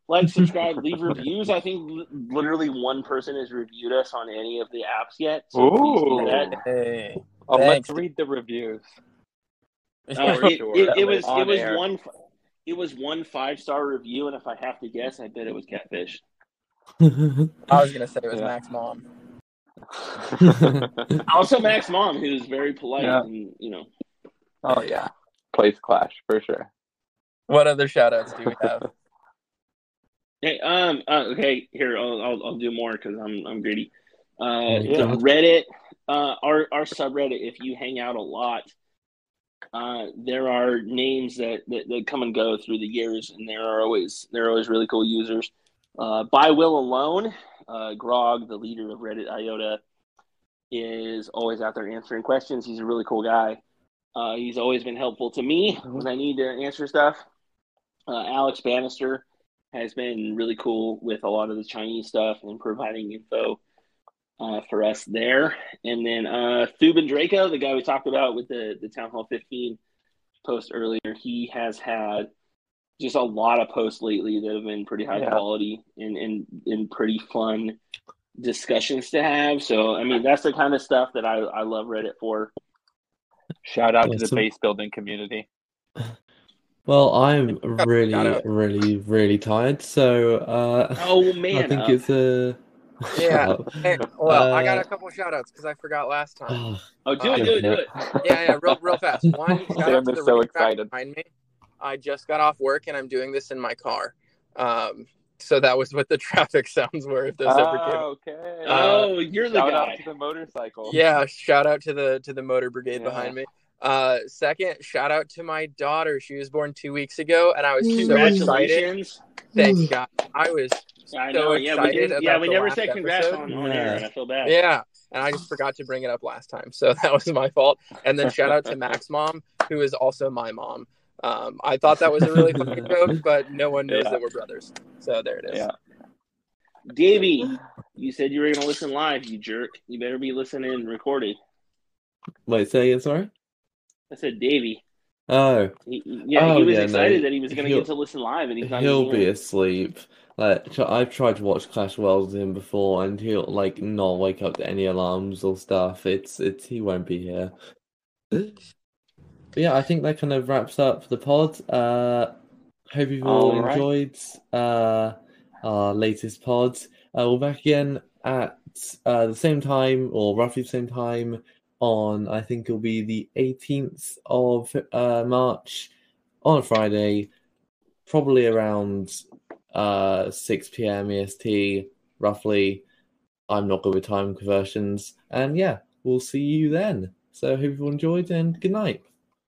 B: Like, subscribe, leave reviews. I think l- literally one person has reviewed us on any of the apps yet. So
A: Ooh.
C: Hey,
A: Oh,
C: Thanks.
A: let's read the reviews.
B: Uh, it,
A: sure.
B: it, it was it was
A: air.
B: one it was one five star review, and if I have to guess, I bet it was Catfish.
C: I was gonna say it was
A: Yeah.
C: Mac's mom.
B: Also, Mac's Mom, who's very polite
A: Yeah.
B: and you know.
A: oh yeah, plays Clash for sure.
C: What other shout outs do we have?
B: Hey, um, uh, okay, here I'll, I'll I'll do more because I'm I'm greedy. Uh,
D: my God.
B: Reddit, uh, our our subreddit. If you hang out a lot, uh, there are names that, that that come and go through the years, and there are always there are always really cool users. Uh, by will alone, uh, Grog, the leader of Reddit IOTA, is always out there answering questions. He's a really cool guy. Uh, he's always been helpful to me when I need to answer stuff. Uh, Alex Bannister has been really cool with a lot of the Chinese stuff and providing info uh, for us there. And then uh, Thuban Draco, the guy we talked about with the, the Town Hall 15 post earlier, he has had just a lot of posts lately that have been pretty high
A: Yeah.
B: quality and, and, and pretty fun discussions to have. So, I mean, that's the kind of stuff that I, I love Reddit for.
A: Shout out to the
D: Awesome.
A: base building community.
D: well, I'm really, really, really tired. So uh,
B: Oh, man.
D: I think
B: uh,
D: it's a. Shut
C: Yeah. Hey, well, I got
D: Uh,
C: a couple shout outs because I forgot last time.
D: Oh,
B: oh, do
C: uh,
B: it, do it, do it.
C: Yeah, yeah, real, real fast. One, shout
A: Sam
C: out to
A: is
C: the
A: so
C: ring
A: excited.
C: behind me. I just got off work and I'm doing this in my car. Um, so that was what the traffic sounds were if those ever came.
A: Oh, okay.
B: Oh, you're the
A: Shout
B: guy.
A: out to the motorcycle.
C: Yeah, shout out to the to the motor brigade
A: Yeah.
C: behind me. Uh, second, shout out to my daughter. She was born two weeks ago, and I was so excited.
B: Congratulations.
C: Thank God, I was
B: I
C: so
B: know. Yeah, we
C: excited
B: didn't, yeah, we
C: the
B: never
C: last
B: said congrats
C: episode.
B: on, on air, and I feel bad.
C: Yeah, and I just forgot to bring it up last time, so that was my fault. And then shout out to Mac's mom, who is also my mom. Um, I thought that was a really funny joke, but no one knows
A: Yeah.
C: that we're brothers. So there it is.
A: Yeah.
B: Davey, you said you were going to listen live, you jerk. You better be listening recorded.
D: wait, say again. Sorry.
B: I said Davey.
D: Oh,
B: He, yeah,
D: Oh,
B: he was
D: yeah,
B: excited
D: no,
B: that he was going to get to listen live, and he's not
D: he'll be asleep. Like I've tried to watch Clash Worlds with him before, and he'll like not wake up to any alarms or stuff. It's it's he won't be here. Yeah, I think that kind of wraps up the pod. Uh, hope you've all
A: All right.
D: enjoyed uh our latest pod. Uh, we're back again at uh the same time or roughly the same time on I think it'll be the 18th of uh March on a Friday, probably around uh 6 p.m. EST roughly. I'm not good with time conversions, and yeah, we'll see you then. So hope you enjoyed and good night.